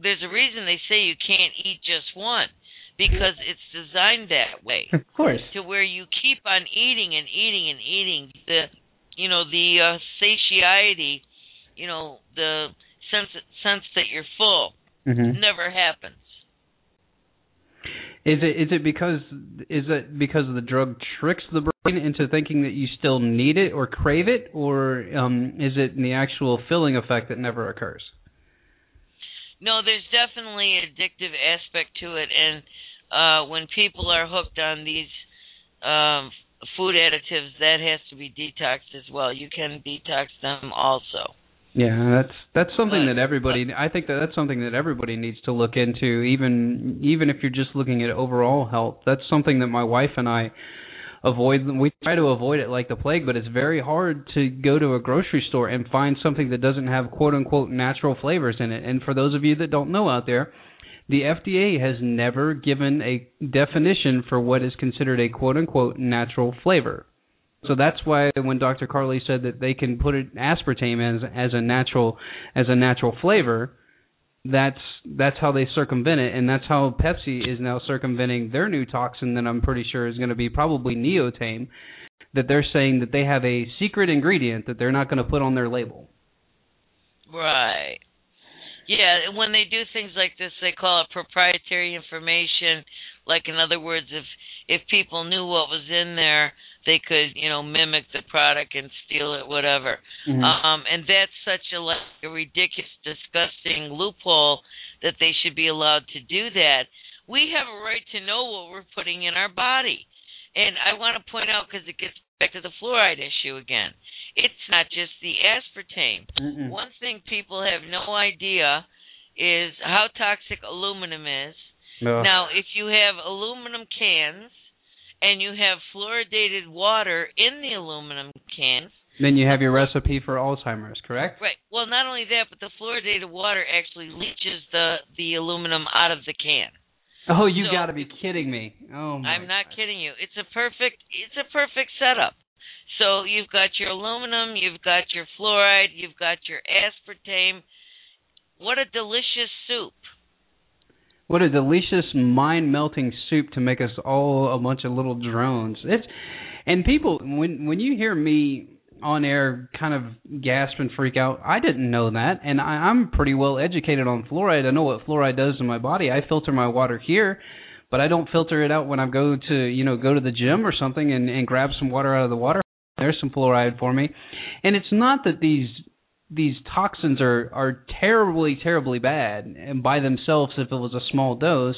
Speaker 4: there's a reason they say you can't eat just one because it's designed that way
Speaker 3: of course
Speaker 4: to where you keep on eating and eating and eating the you know the uh, satiety you know the sense sense that you're full
Speaker 3: hmm
Speaker 4: never happens.
Speaker 3: Is it is it because is it because the drug tricks the brain into thinking that you still need it or crave it, or um, is it the actual filling effect that never occurs?
Speaker 4: no there's definitely an addictive aspect to it. And uh when people are hooked on these um food additives that has to be detoxed as well. You can detox them also
Speaker 3: Yeah, that's that's something that everybody. I think that that's something that everybody needs to look into. Even even if you're just looking at overall health, that's something that my wife and I avoid. We try to avoid it like the plague, but it's very hard to go to a grocery store and find something that doesn't have quote unquote natural flavors in it. And for those of you that don't know out there, the FDA has never given a definition for what is considered a quote unquote natural flavor. So that's why when Dr. Carley said that they can put it aspartame as as a natural as a natural flavor, that's that's how they circumvent it, and that's how Pepsi is now circumventing their new toxin that I'm pretty sure is going to be probably neotame. That they're saying that they have a secret ingredient that they're not going to put on their label.
Speaker 4: Right. Yeah, when they do things like this, they call it proprietary information. Like in other words, if if people knew what was in there, they could, you know, mimic the product and steal it, whatever.
Speaker 3: Mhm.
Speaker 4: Um, and that's such a, like, a ridiculous, disgusting loophole that they should be allowed to do that. We have a right to know what we're putting in our body. And I want to point out because it gets back to the fluoride issue again. It's not just the aspartame.
Speaker 3: Mm-mm.
Speaker 4: One thing people have no idea is how toxic aluminum is.
Speaker 3: No.
Speaker 4: Now, if you have aluminum cans and you have fluoridated water in the aluminum cans,
Speaker 3: Then you have your recipe for Alzheimer's, correct?
Speaker 4: right? Well, not only that, but the fluoridated water actually leaches the the aluminum out of the can.
Speaker 3: Oh, you
Speaker 4: So-
Speaker 3: got to be kidding me! Oh my.
Speaker 4: I'm not kidding you. It's a perfect it's a perfect setup. So you've got your aluminum, you've got your fluoride, you've got your aspartame. What a delicious soup.
Speaker 3: What a delicious, mind-melting soup to make us all a bunch of little drones. It's and people when when you hear me on air kind of gasp and freak out, I didn't know that, and I, I'm pretty well educated on fluoride. I know what fluoride does to my body. I filter my water here, but I don't filter it out when I go to you know go to the gym or something and and grab some water out of the water. There's some fluoride for me, and it's not that these these toxins are are terribly terribly bad and by themselves if it was a small dose.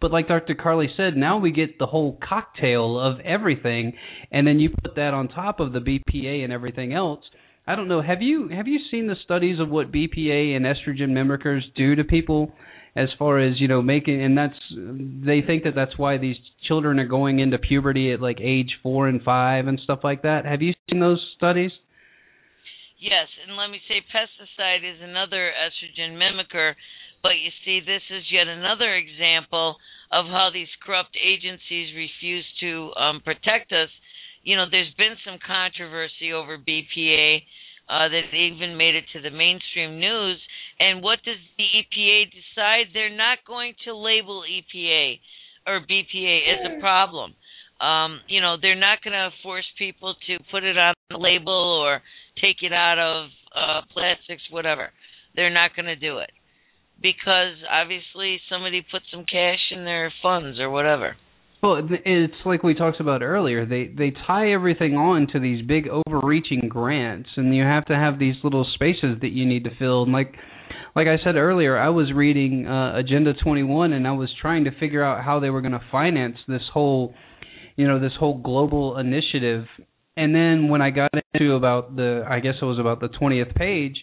Speaker 3: But like Dr. Carley said now we get the whole cocktail of everything and then you put that on top of the BPA and everything else. I don't know. Have you have you seen the studies of what BPA and estrogen mimickers do to people as far as you know making and that's they think that that's why these children are going into puberty at like age 4 and 5 and stuff like that. Have you seen those studies
Speaker 4: Yes, and let me say pesticide is another estrogen mimicker, but you see this is yet another example of how these corrupt agencies refuse to um, protect us. You know, there's been some controversy over BPA uh, that even made it to the mainstream news. And what does the EPA decide? They're not going to label EPA or BPA as a problem. Um, you know, they're not going to force people to put it on the label or take it out of uh, plastics, whatever. They're not going to do it because obviously somebody put some cash in their funds or whatever.
Speaker 3: Well, it's like we talked about earlier. They they tie everything on to these big overreaching grants, and you have to have these little spaces that you need to fill. And like like I said earlier, I was reading uh, Agenda 21, and I was trying to figure out how they were going to finance this whole, you know, this whole global initiative. And then when I got into about the, I guess it was about the 20th page,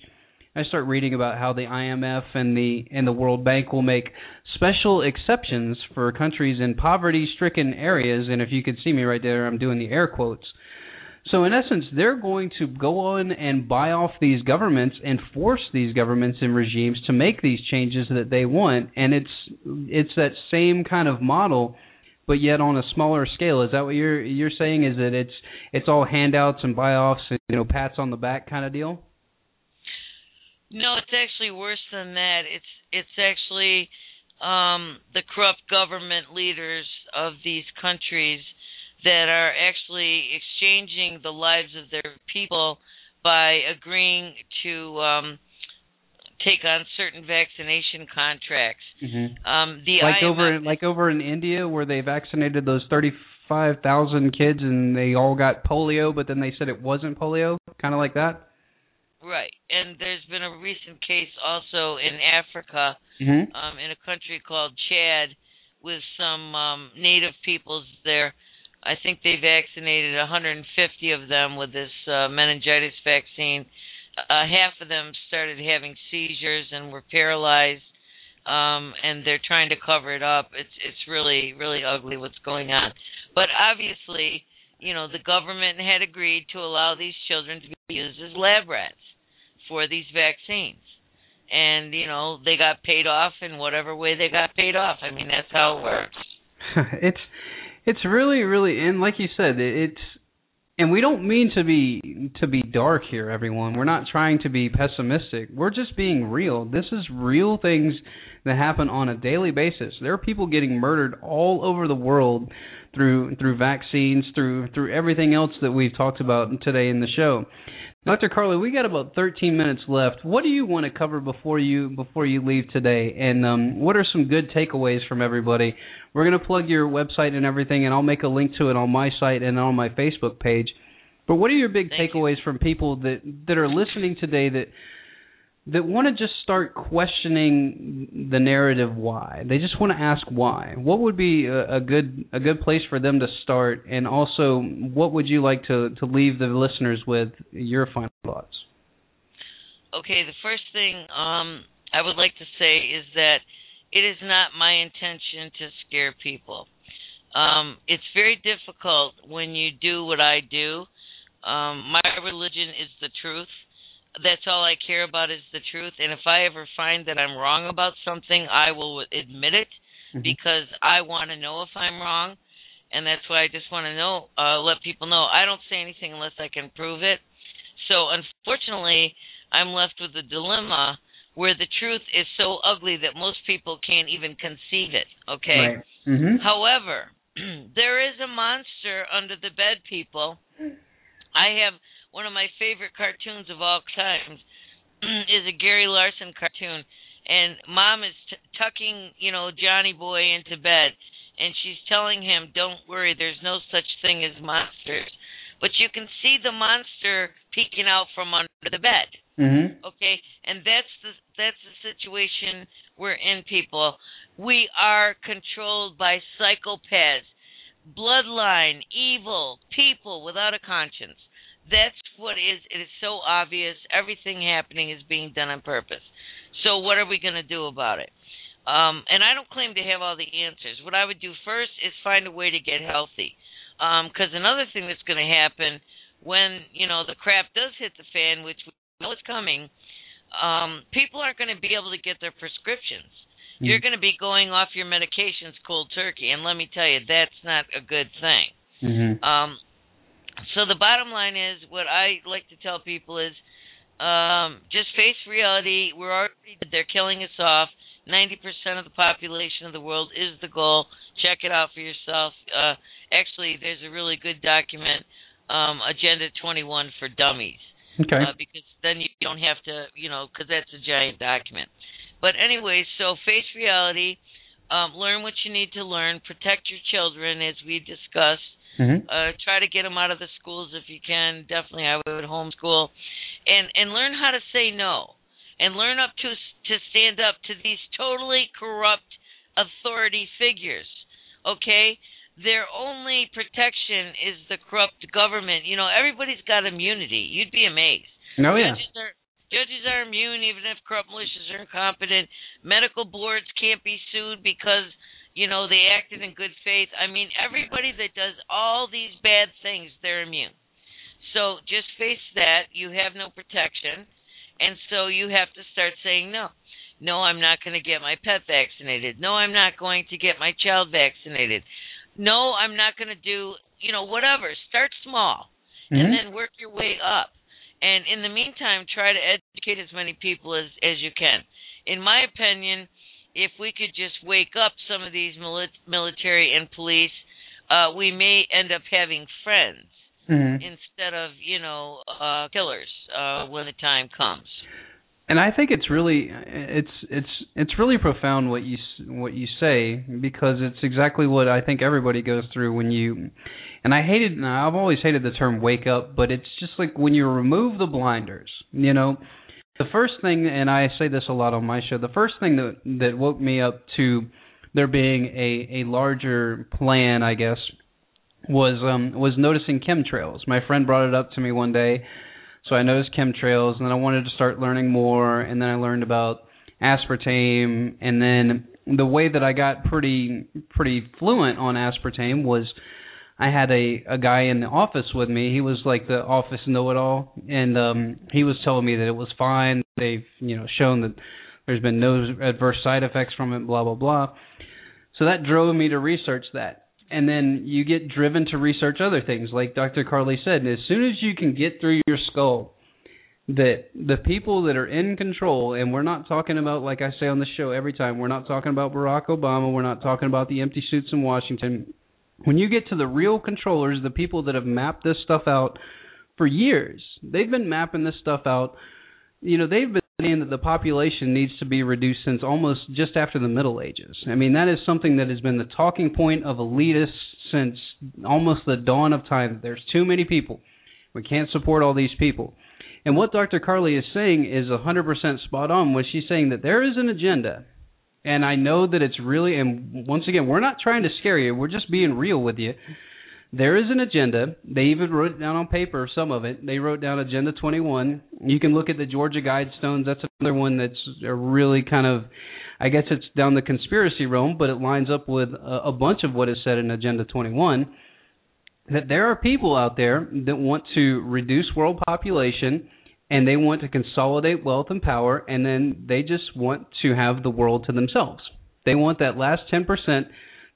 Speaker 3: I start reading about how the IMF and the and the World Bank will make special exceptions for countries in poverty-stricken areas. And if you could see me right there, I'm doing the air quotes. So in essence, they're going to go on and buy off these governments and force these governments and regimes to make these changes that they want, and it's it's that same kind of model, but yet on a smaller scale. Is that what you're you're saying? Is that it's it's all handouts and buy offs and you know pats on the back kind of deal?
Speaker 4: No, it's actually worse than that. It's it's actually um, the corrupt government leaders of these countries that are actually exchanging the lives of their people by agreeing to um, take on certain vaccination contracts.
Speaker 3: Mm-hmm.
Speaker 4: Um, the
Speaker 3: like
Speaker 4: IMF,
Speaker 3: over like over in India where they vaccinated those thirty five thousand kids and they all got polio, but then they said it wasn't polio, kind of like that.
Speaker 4: Right, and there's been a recent case also in Africa,
Speaker 3: mm-hmm.
Speaker 4: um, in a country called Chad, with some um, native peoples there I think they vaccinated 150 of them with this uh, meningitis vaccine. Uh, half of them started having seizures and were paralyzed, um, and they're trying to cover it up. It's it's really really ugly what's going on. But obviously, you know, the government had agreed to allow these children to be used as lab rats for these vaccines. And, you know, they got paid off in whatever way they got paid off. I mean, that's how it works.
Speaker 3: it's it's really, really, and like you said, it's, and we don't mean to be to be dark here, everyone. We're not trying to be pessimistic. We're just being real. This is real things that happen on a daily basis. There are people getting murdered all over the world through through vaccines, through through everything else that we've talked about today in the show. Dr. Carley, we got about 13 minutes left. What do you want to cover before you before you leave today? And um, what are some good takeaways from everybody? We're going to plug your website and everything, and I'll make a link to it on my site and on my Facebook page. But what are your big
Speaker 4: Thank
Speaker 3: takeaways
Speaker 4: you.
Speaker 3: from people that that are listening today that that want to just start questioning the narrative why. They just want to ask why. What would be a, a, good a good place for them to start? And also what would you like to to leave the listeners with your final thoughts?
Speaker 4: Okay the first thing um, i would like to say is that it is not my intention to scare people. Um, it's very difficult when you do what i do. Um, my religion is the truth that's all I care about is the truth. And if I ever find that I'm wrong about something, I will admit it
Speaker 3: mm-hmm.
Speaker 4: because I want to know if I'm wrong. And that's why I just want to know, uh, let people know. I don't say anything unless I can prove it. So unfortunately, I'm left with a dilemma where the truth is so ugly that most people can't even conceive it. Okay.
Speaker 3: Right. Mm-hmm.
Speaker 4: However, there is a monster under the bed, people. I have one of my favorite cartoons of all times is a Gary Larson cartoon, and Mom is t- tucking, you know, Johnny Boy into bed, and she's telling him, "Don't worry, there's no such thing as monsters." But you can see the monster peeking out from under the bed.
Speaker 3: Mm-hmm.
Speaker 4: Okay, and that's the that's the situation we're in, people. We are controlled by psychopaths, bloodline, evil people without a conscience that's what is it is so obvious. Everything happening is being done on purpose. So what are we going to do about it? Um, and i don't claim to have all the answers. What i would do first is find a way to get healthy. Because um, another thing that's going to happen when you know the crap does hit the fan which we know is coming um, people aren't going to be able to get their prescriptions. Mm-hmm. you're going to be going off your medications cold turkey and let me tell you that's not a good thing.
Speaker 3: Mm-hmm.
Speaker 4: um, so the bottom line is what I like to tell people is um, just face reality. We're already they're killing us off. Ninety percent of the population of the world is the goal. Check it out for yourself. Uh, actually, there's a really good document, um, Agenda 21 for Dummies.
Speaker 3: Okay.
Speaker 4: Uh, because then you don't have to, you know, because that's a giant document. But anyway, so face reality. Um, learn what you need to learn. Protect your children, as we discussed.
Speaker 3: Mm-hmm.
Speaker 4: Uh, try to get them out of the schools if you can. Definitely, I would homeschool, and and learn how to say no, and learn up to to stand up to these totally corrupt authority figures. Okay, their only protection is the corrupt government. You know, everybody's got immunity. You'd be amazed.
Speaker 3: No, yeah.
Speaker 4: Judges are, judges are immune even if corrupt militias are incompetent. Medical boards can't be sued because you know, they acted in good faith. I mean, everybody that does all these bad things, they're immune. So just face that you have no protection, and so you have to start saying no. No, I'm not going to get my pet vaccinated. No, I'm not going to get my child vaccinated. No, I'm not going to do, you know, whatever. Start small
Speaker 3: Mhm.
Speaker 4: and then work your way up. And in the meantime, try to educate as many people as as you can. In my opinion, if we could just wake up some of these mili- military and police, uh, we may end up having friends
Speaker 3: Mhm.
Speaker 4: instead of you know uh, killers uh, when the time comes.
Speaker 3: and I think it's really it's it's it's really profound what you s- what you say because it's exactly what I think everybody goes through when you and I hated I've always hated the term wake up but it's just like when you remove the blinders you know the first thing and I say this a lot on my show the first thing that that woke me up to there being a a larger plan I guess was um was noticing chemtrails. My friend brought it up to me one day so I noticed chemtrails, and then I wanted to start learning more, and then I learned about aspartame, and then the way that I got pretty pretty fluent on aspartame was I had a a guy in the office with me. He was like the office know-it-all, and um he was telling me that it was fine. They've you know shown that there's been no adverse side effects from it. Blah blah blah. So that drove me to research that and then you get driven to research other things like Dr. Carley said as soon as you can get through your skull that the people that are in control and we're not talking about like I say on the show every time we're not talking about Barack Obama we're not talking about the empty suits in Washington when you get to the real controllers the people that have mapped this stuff out for years they've been mapping this stuff out you know they've been saying that the population needs to be reduced since almost just after the Middle Ages. I mean, that is something that has been the talking point of elitists since almost the dawn of time. There's too many people. We can't support all these people. And what Dr. Carley is saying is 100% spot on when she's saying that there is an agenda. And I know that it's really, and once again, we're not trying to scare you, we're just being real with you. There is an agenda. They even wrote it down on paper, some of it. They wrote down Agenda 21. You can look at the Georgia Guidestones. That's another one that's a really kind of, I guess it's down the conspiracy realm, but it lines up with a, a bunch of what is said in Agenda 21. That there are people out there that want to reduce world population and they want to consolidate wealth and power, and then they just want to have the world to themselves. They want that last 10%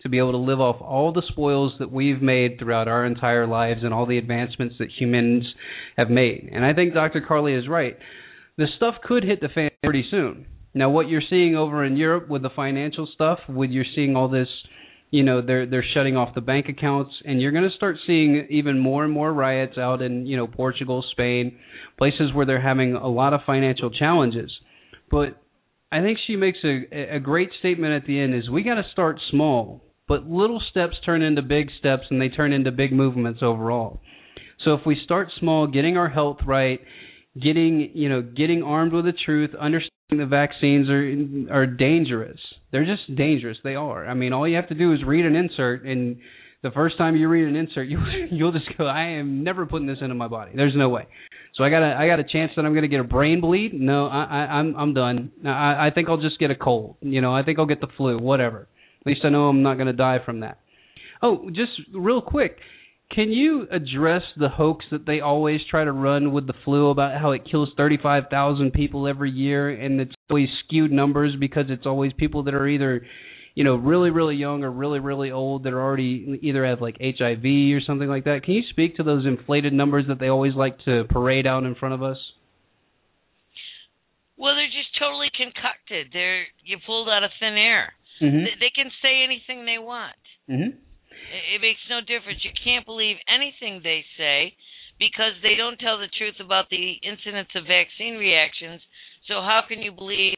Speaker 3: to be able to live off all the spoils that we've made throughout our entire lives and all the advancements that humans have made. And I think Dr. Carley is right. This stuff could hit the fan pretty soon. Now, what you're seeing over in Europe with the financial stuff, with you're seeing all this, you know, they're they're shutting off the bank accounts, and you're going to start seeing even more and more riots out in you know Portugal, Spain, places where they're having a lot of financial challenges. But I think she makes a a great statement at the end: is we got to start small but little steps turn into big steps and they turn into big movements overall. So if we start small, getting our health right, getting you know getting armed with the truth, understanding the vaccines are are dangerous. They're just dangerous. They are. I mean, all you have to do is read an insert, and the first time you read an insert, you you'll just go, I am never putting this into my body. There's no way. So I got a I got a chance that I'm going to get a brain bleed. No, I, I I'm I'm done. I I think I'll just get a cold. You know, I think I'll get the flu. Whatever. At least I know I'm not going to die from that. Oh, just real quick, can you address the hoax that they always try to run with the flu about how it kills 35,000 people every year and it's always skewed numbers because it's always people that are either, you know, really really young or really really old that are already either have like HIV or something like that. Can you speak to those inflated numbers that they always like to parade out in front of us?
Speaker 4: Well, they're just totally concocted. They're you pulled out of thin air.
Speaker 3: Mhm.
Speaker 4: They, they can say anything they want.
Speaker 3: Mhm.
Speaker 4: It, it makes no difference. You can't believe anything they say because they don't tell the truth about the incidence of vaccine reactions. So how can you believe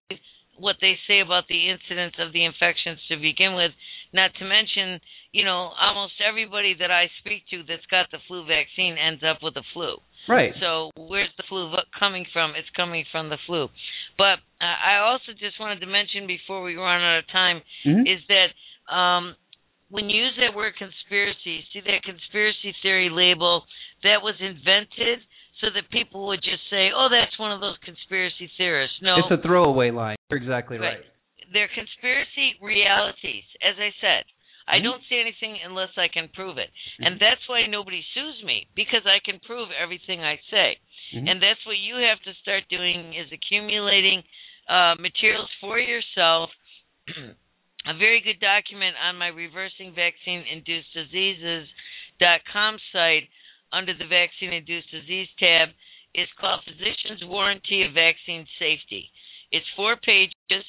Speaker 4: what they say about the incidence of the infections to begin with? Not to mention, you know, almost everybody that I speak to that's got the flu vaccine ends up with the flu.
Speaker 3: Right.
Speaker 4: So where's the flu coming from? It's coming from the flu. But uh, I also just wanted to mention before we run out of time
Speaker 3: Mhm.
Speaker 4: is that um, when you use that word conspiracy, see that conspiracy theory label that was invented so that people would just say, "Oh, that's one of those conspiracy theorists." No,
Speaker 3: It's a throwaway line. You're exactly right.
Speaker 4: Right. they're conspiracy realities. As I said, I
Speaker 3: Mhm.
Speaker 4: don't say anything unless I can prove it.
Speaker 3: Mhm.
Speaker 4: And that's why nobody sues me because I can prove everything I say.
Speaker 3: Mhm.
Speaker 4: And that's what you have to start doing is accumulating uh, materials for yourself. a very good document on my reversing vaccine induced diseases dot com site under the vaccine induced disease tab is called Physician's Warranty of Vaccine Safety. It's four pages.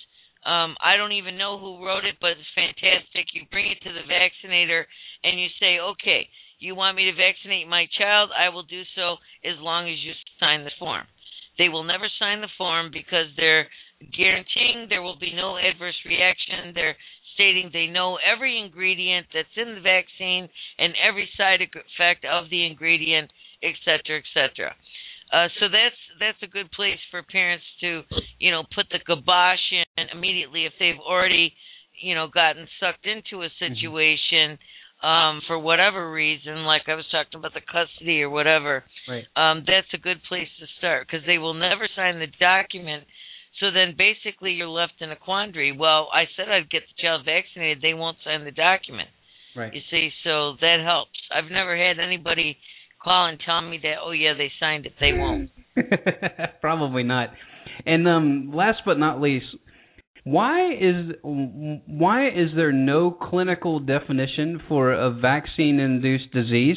Speaker 4: Um, I don't even know who wrote it, but it's fantastic. You bring it to the vaccinator and you say, okay, you want me to vaccinate my child? I will do so as long as you sign the form. They will never sign the form because they're guaranteeing there will be no adverse reaction. They're stating they know every ingredient that's in the vaccine and every side effect of the ingredient, et cetera, et cetera. Uh, so that's that's a good place for parents to, you know, put the kibosh in immediately if they've already, you know, gotten sucked into a situation um, for whatever reason, like I was talking about the custody or whatever.
Speaker 3: Right.
Speaker 4: Um, that's a good place to start because they will never sign the document. So then basically you're left in a quandary. Well, I said I'd get the child vaccinated. They won't sign the document.
Speaker 3: Right.
Speaker 4: You see, so that helps. I've never had anybody call and tell me that, oh yeah, they signed it. They won't.
Speaker 3: Probably not. And um, last but not least, why is why is there no clinical definition for a vaccine-induced disease?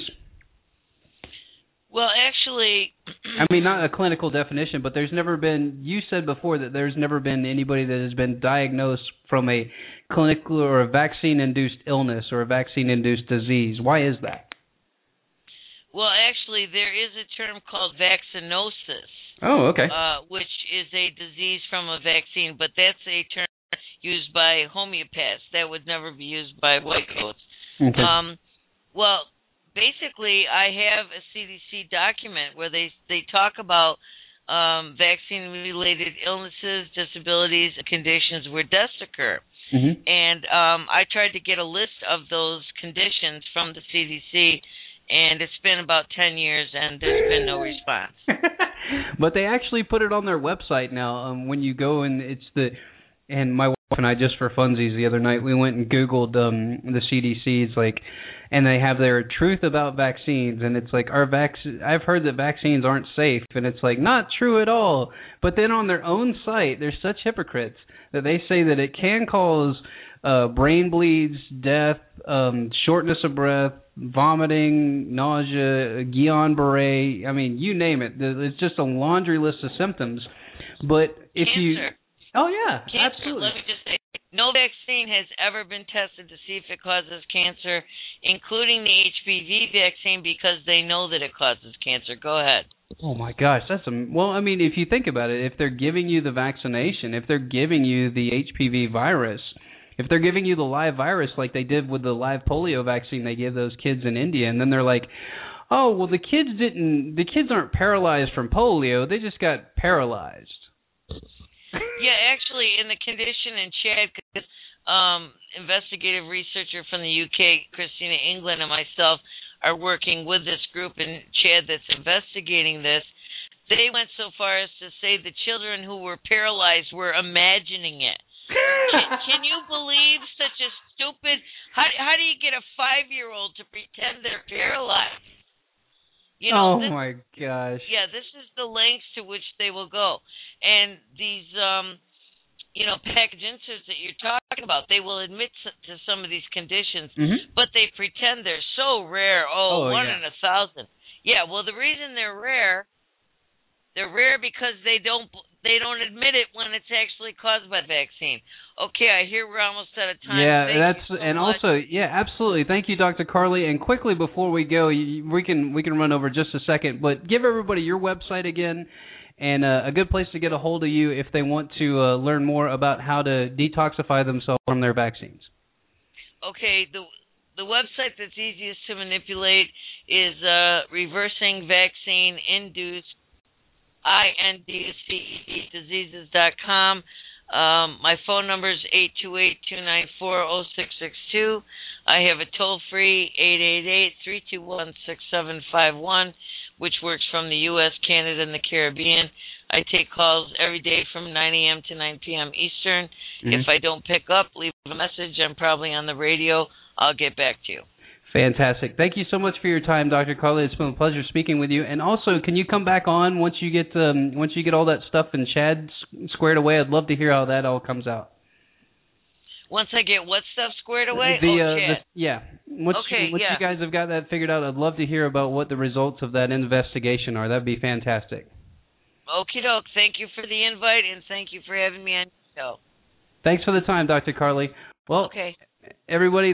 Speaker 4: Well, actually,
Speaker 3: I mean, not a clinical definition, but there's never been. You said before that there's never been anybody that has been diagnosed from a clinical or a vaccine-induced illness or a vaccine-induced disease. Why is that?
Speaker 4: well, actually, there is a term called vaccinosis.
Speaker 3: Oh, okay.
Speaker 4: uh, which is a disease from a vaccine, but that's a term used by homeopaths. That would never be used by white coats.
Speaker 3: okay.
Speaker 4: Um, well, basically, I have a CDC document where they they talk about um, vaccine-related illnesses, disabilities, conditions where deaths occur.
Speaker 3: hmm
Speaker 4: And um, I tried to get a list of those conditions from the CDC, and it's been about 10 years, and there's been no response.
Speaker 3: but they actually put it on their website now. Um, when you go and it's the and my wife and I just for funsies the other night we went and googled um the CDC's like and they have their truth about vaccines and it's like our vac I've heard that vaccines aren't safe and it's like not true at all. But then on their own site they're such hypocrites that they say that it can cause uh brain bleeds, death, um shortness of breath, vomiting, nausea, Guillain-Barré, I mean, you name it. It's just a laundry list of symptoms. But if you Oh yeah,
Speaker 4: cancer.
Speaker 3: absolutely.
Speaker 4: Let me just say, no vaccine has ever been tested to see if it causes cancer, including the HPV vaccine, because they know that it causes cancer. Go ahead.
Speaker 3: Oh my gosh, that's a well. I mean, if you think about it, if they're giving you the vaccination, if they're giving you the HPV virus, if they're giving you the live virus like they did with the live polio vaccine they gave those kids in India, and then they're like, oh well, the kids didn't, the kids aren't paralyzed from polio, they just got paralyzed.
Speaker 4: Yeah, actually, in the condition in Chad, um, investigative researcher from the UK, Christina England, and myself are working with this group in Chad that's investigating this. They went so far as to say the children who were paralyzed were imagining it. Can, can you believe such a stupid? How how do you get a five year old to pretend they're paralyzed? You know,
Speaker 3: oh
Speaker 4: this,
Speaker 3: my gosh.
Speaker 4: yeah, this is the lengths to which they will go. And these, um, you know, package inserts that you're talking about, they will admit to some of these conditions,
Speaker 3: hmm
Speaker 4: but they pretend they're so rare. Oh,
Speaker 3: Oh,
Speaker 4: one
Speaker 3: yeah.
Speaker 4: in a thousand. Yeah, well, the reason they're rare, they're rare because they don't they don't admit it when it's actually caused by the vaccine. Okay, I hear we're almost out of time.
Speaker 3: Yeah,
Speaker 4: Thank
Speaker 3: that's
Speaker 4: so
Speaker 3: and
Speaker 4: much.
Speaker 3: also yeah, absolutely. Thank you, Dr. Carley. And quickly before we go, we can we can run over just a second, but give everybody your website again and uh, a good place to get a hold of you if they want to uh, learn more about how to detoxify themselves from their vaccines.
Speaker 4: okay the the website that's easiest to manipulate is uh, reversing vaccine induced diseases dot com. Um, my phone number is eight two eight two nine four zero six six two. I have a toll free eight eight eight three two one six seven five one, which works from the U.S., Canada, and the Caribbean. I take calls every day from 9 a.m. to 9 p.m. Eastern.
Speaker 3: Mhm.
Speaker 4: If I don't pick up, leave a message. I'm probably on the radio I'll get back to you.
Speaker 3: Fantastic. Thank you so much for your time, Dr. Carley. It's been a pleasure speaking with you. And also, can you come back on once you get um, once you get all that stuff in Chad squared away? I'd love to hear how that all comes out.
Speaker 4: Once I get what stuff squared away?
Speaker 3: The,
Speaker 4: oh,
Speaker 3: uh, the, yeah. Once,
Speaker 4: okay,
Speaker 3: once
Speaker 4: yeah.
Speaker 3: you guys have got that figured out, I'd love to hear about what the results of that investigation are. That'd be fantastic.
Speaker 4: Okie doke. Thank you for the invite and thank you for having me on the show.
Speaker 3: Thanks for the time, Dr. Carley. Well,
Speaker 4: okay.
Speaker 3: everybody.